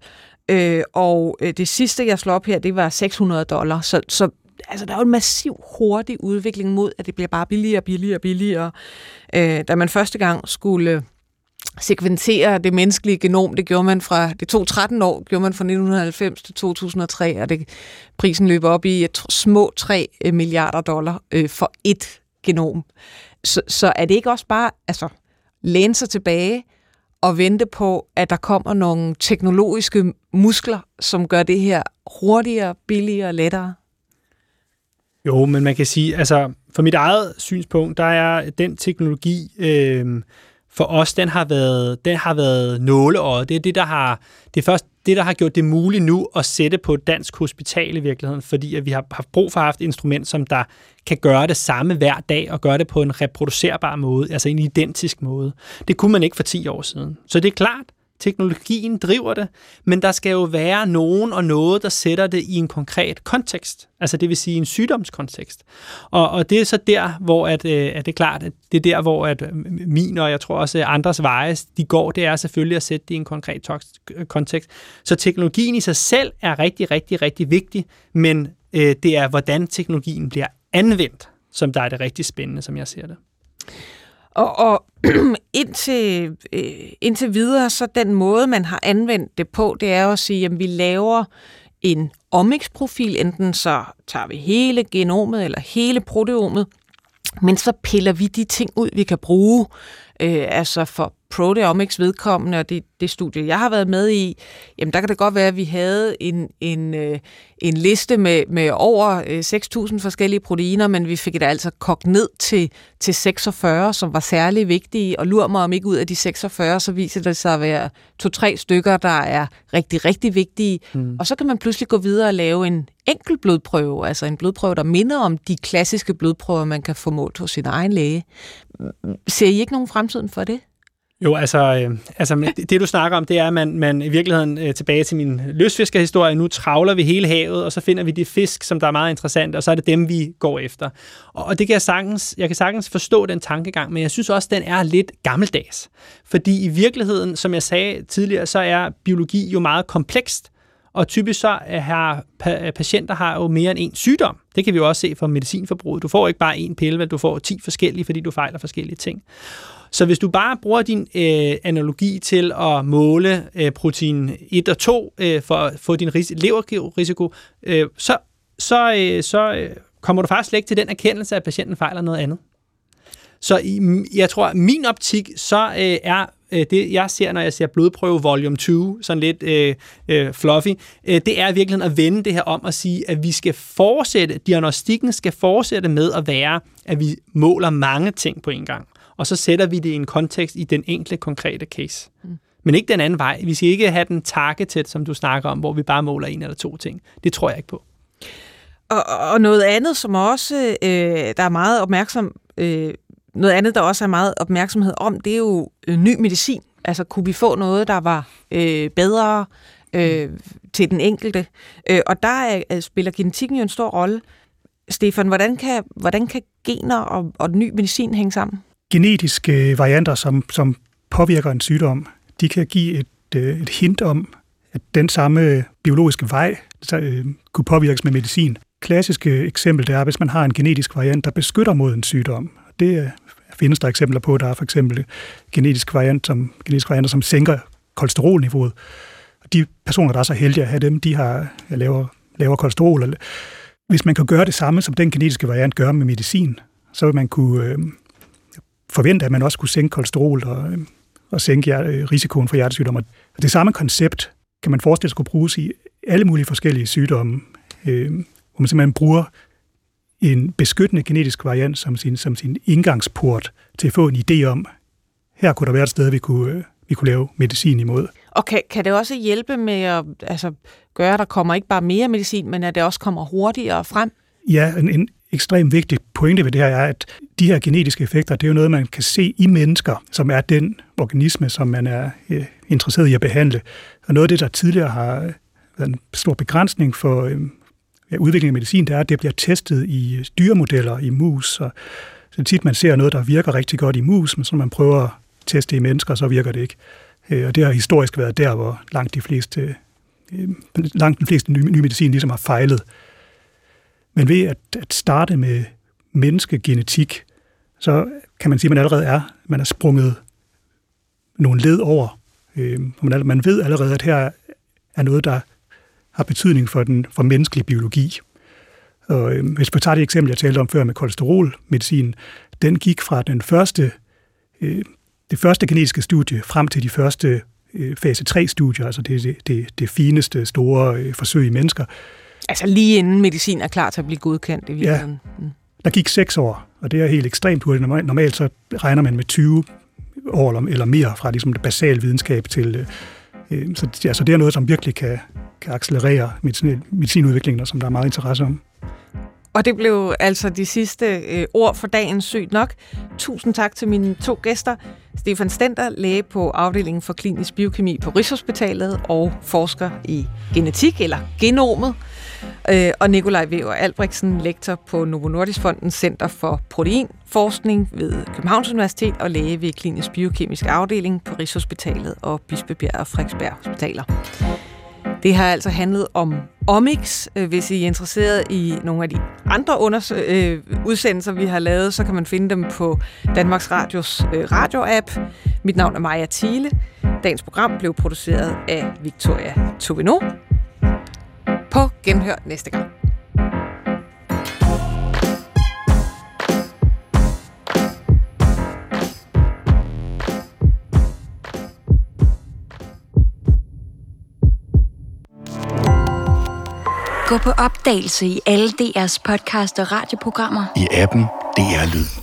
Øh, og øh, det sidste, jeg slår op her, det var 600 dollar. Så, så altså, der er jo en massiv hurtig udvikling mod, at det bliver bare billigere og billigere og billigere. Øh, da man første gang skulle sekventere det menneskelige genom, det gjorde man fra, det tog 13 år, gjorde man fra 1990 til 2003, og det, prisen løber op i et, små 3 øh, milliarder dollar øh, for et genom. Så, så er det ikke også bare, altså, læne sig tilbage og vente på, at der kommer nogle teknologiske muskler, som gør det her hurtigere, billigere og lettere? Jo, men man kan sige, altså for mit eget synspunkt, der er den teknologi øh, for os, den har været, den har været nåleåret. Det er det, der har, det er først det, der har gjort det muligt nu at sætte på et dansk hospital i virkeligheden, fordi at vi har haft brug for at have et instrument, som der kan gøre det samme hver dag og gøre det på en reproducerbar måde, altså en identisk måde. Det kunne man ikke for 10 år siden. Så det er klart, Teknologien driver det, men der skal jo være nogen og noget, der sætter det i en konkret kontekst. Altså det vil sige en sygdomskontekst. Og, og det er så der, hvor at, øh, at det er klart, at det er der, hvor at øh, min og jeg tror også øh, andres veje, de går, det er selvfølgelig at sætte det i en konkret øh, kontekst. Så teknologien i sig selv er rigtig, rigtig, rigtig vigtig, men øh, det er, hvordan teknologien bliver anvendt, som der er det rigtig spændende, som jeg ser det. Og, og indtil, øh, indtil videre, så den måde, man har anvendt det på, det er at sige, at vi laver en omics-profil, enten så tager vi hele genomet eller hele proteomet, men så piller vi de ting ud, vi kan bruge. Øh, altså for proteomics vedkommende, og det, det studie, jeg har været med i, jamen der kan det godt være, at vi havde en, en, øh, en liste med, med over 6.000 øh, forskellige proteiner, men vi fik det altså kogt ned til, til 46, som var særlig vigtige, og lurer mig om ikke ud af de 46, så viser det sig at være to-tre stykker, der er rigtig, rigtig vigtige. Mm. Og så kan man pludselig gå videre og lave en enkelt blodprøve, altså en blodprøve, der minder om de klassiske blodprøver, man kan få målt hos sin egen læge. Ser I ikke nogen fremtiden for det? Jo, altså, øh, altså det, det du snakker om, det er, at man, man i virkeligheden øh, tilbage til min løsfiskerhistorie, nu travler vi hele havet, og så finder vi de fisk, som der er meget interessante, og så er det dem, vi går efter. Og, og det kan jeg sagtens, jeg kan sagtens forstå den tankegang, men jeg synes også, den er lidt gammeldags. Fordi i virkeligheden, som jeg sagde tidligere, så er biologi jo meget komplekst, og typisk så har patienter har jo mere end en sygdom. Det kan vi jo også se fra medicinforbruget. Du får ikke bare en pille, men du får 10 forskellige, fordi du fejler forskellige ting. Så hvis du bare bruger din øh, analogi til at måle øh, protein 1 og 2 øh, for at få din ris- leverrisiko, øh, så, så, øh, så øh, kommer du faktisk slet ikke til den erkendelse, at patienten fejler noget andet. Så i, jeg tror, at min optik, så øh, er øh, det, jeg ser, når jeg ser blodprøve volume 2, sådan lidt øh, øh, fluffy, øh, det er virkelig at vende det her om at sige, at vi skal fortsætte, diagnostikken skal fortsætte med at være, at vi måler mange ting på en gang og så sætter vi det i en kontekst i den enkelte konkrete case. Mm. Men ikke den anden vej. Vi skal ikke have den targeted, som du snakker om, hvor vi bare måler en eller to ting. Det tror jeg ikke på. Og, og noget andet, som også øh, der er meget opmærksom, øh, noget andet, der også er meget opmærksomhed om, det er jo øh, ny medicin. Altså, kunne vi få noget, der var øh, bedre øh, til den enkelte? Øh, og der er, spiller genetikken jo en stor rolle. Stefan, hvordan kan, hvordan kan gener og, og ny medicin hænge sammen? Genetiske øh, varianter, som, som påvirker en sygdom, de kan give et, øh, et hint om, at den samme biologiske vej så, øh, kunne påvirkes med medicin. Klassiske eksempel det er, hvis man har en genetisk variant, der beskytter mod en sygdom. Det øh, findes der eksempler på. Der er for eksempel genetisk variant, som, genetisk varianter, som sænker kolesterolniveauet. De personer, der er så heldige at have dem, de har lavere, lavere kolesterol. Hvis man kan gøre det samme, som den genetiske variant gør med medicin, så vil man kunne øh, forvente, at man også kunne sænke kolesterol og, øh, og sænke øh, risikoen for hjertesygdomme. Det samme koncept kan man forestille sig kunne bruges i alle mulige forskellige sygdomme, øh, hvor man simpelthen bruger en beskyttende genetisk variant som sin, som sin indgangsport til at få en idé om, her kunne der være et sted, vi kunne, øh, vi kunne lave medicin imod. Og kan, kan det også hjælpe med at altså, gøre, at der kommer ikke bare mere medicin, men at det også kommer hurtigere frem? Ja, en, en ekstremt vigtig pointe ved det her er, at de her genetiske effekter, det er jo noget, man kan se i mennesker, som er den organisme, som man er øh, interesseret i at behandle. Og noget af det, der tidligere har øh, været en stor begrænsning for øh, ja, udvikling af medicin, det er, at det bliver testet i øh, dyremodeller, i mus. Og så tit man ser noget, der virker rigtig godt i mus, men så man prøver at teste i mennesker, så virker det ikke. Øh, og det har historisk været der, hvor langt de fleste, øh, langt de fleste nye, nye medicin ligesom har fejlet. Men ved at, at starte med menneskegenetik, så kan man sige, at man allerede er, man er sprunget nogle led over. Øh, man, man ved allerede, at her er noget, der har betydning for den for menneskelig biologi. Og, øh, hvis vi tager det eksempel, jeg talte om før med kolesterolmedicin, den gik fra den første, øh, det første genetiske studie frem til de første øh, fase 3-studier, altså det, det, det, det fineste store øh, forsøg i mennesker. Altså lige inden medicin er klar til at blive godkendt i virkeligheden. Ja, mm. der gik seks år, og det er helt ekstremt hurtigt. Normalt så regner man med 20 år eller mere fra ligesom det basale videnskab til... Øh, øh så, altså det er noget, som virkelig kan, kan accelerere medicin, medicinudviklingen, og som der er meget interesse om. Og det blev altså de sidste øh, ord for dagen sygt nok. Tusind tak til mine to gæster. Stefan Stenter, læge på afdelingen for klinisk biokemi på Rigshospitalet og forsker i genetik eller genomet. Øh, og Nikolaj Weber Albrechtsen, lektor på Novo Nordisk Fondens Center for Proteinforskning ved Københavns Universitet og læge ved klinisk biokemisk afdeling på Rigshospitalet og Bispebjerg og Frederiksberg Hospitaler. Det har altså handlet om Omix. Øh, hvis I er interesseret i nogle af de andre unders- øh, udsendelser, vi har lavet, så kan man finde dem på Danmarks Radios øh, radio-app. Mit navn er Maja Thiele. Dagens program blev produceret af Victoria Tobino. På genhør næste gang. Gå på opdagelse i alle DR's podcast og radioprogrammer. I appen DR Lyd.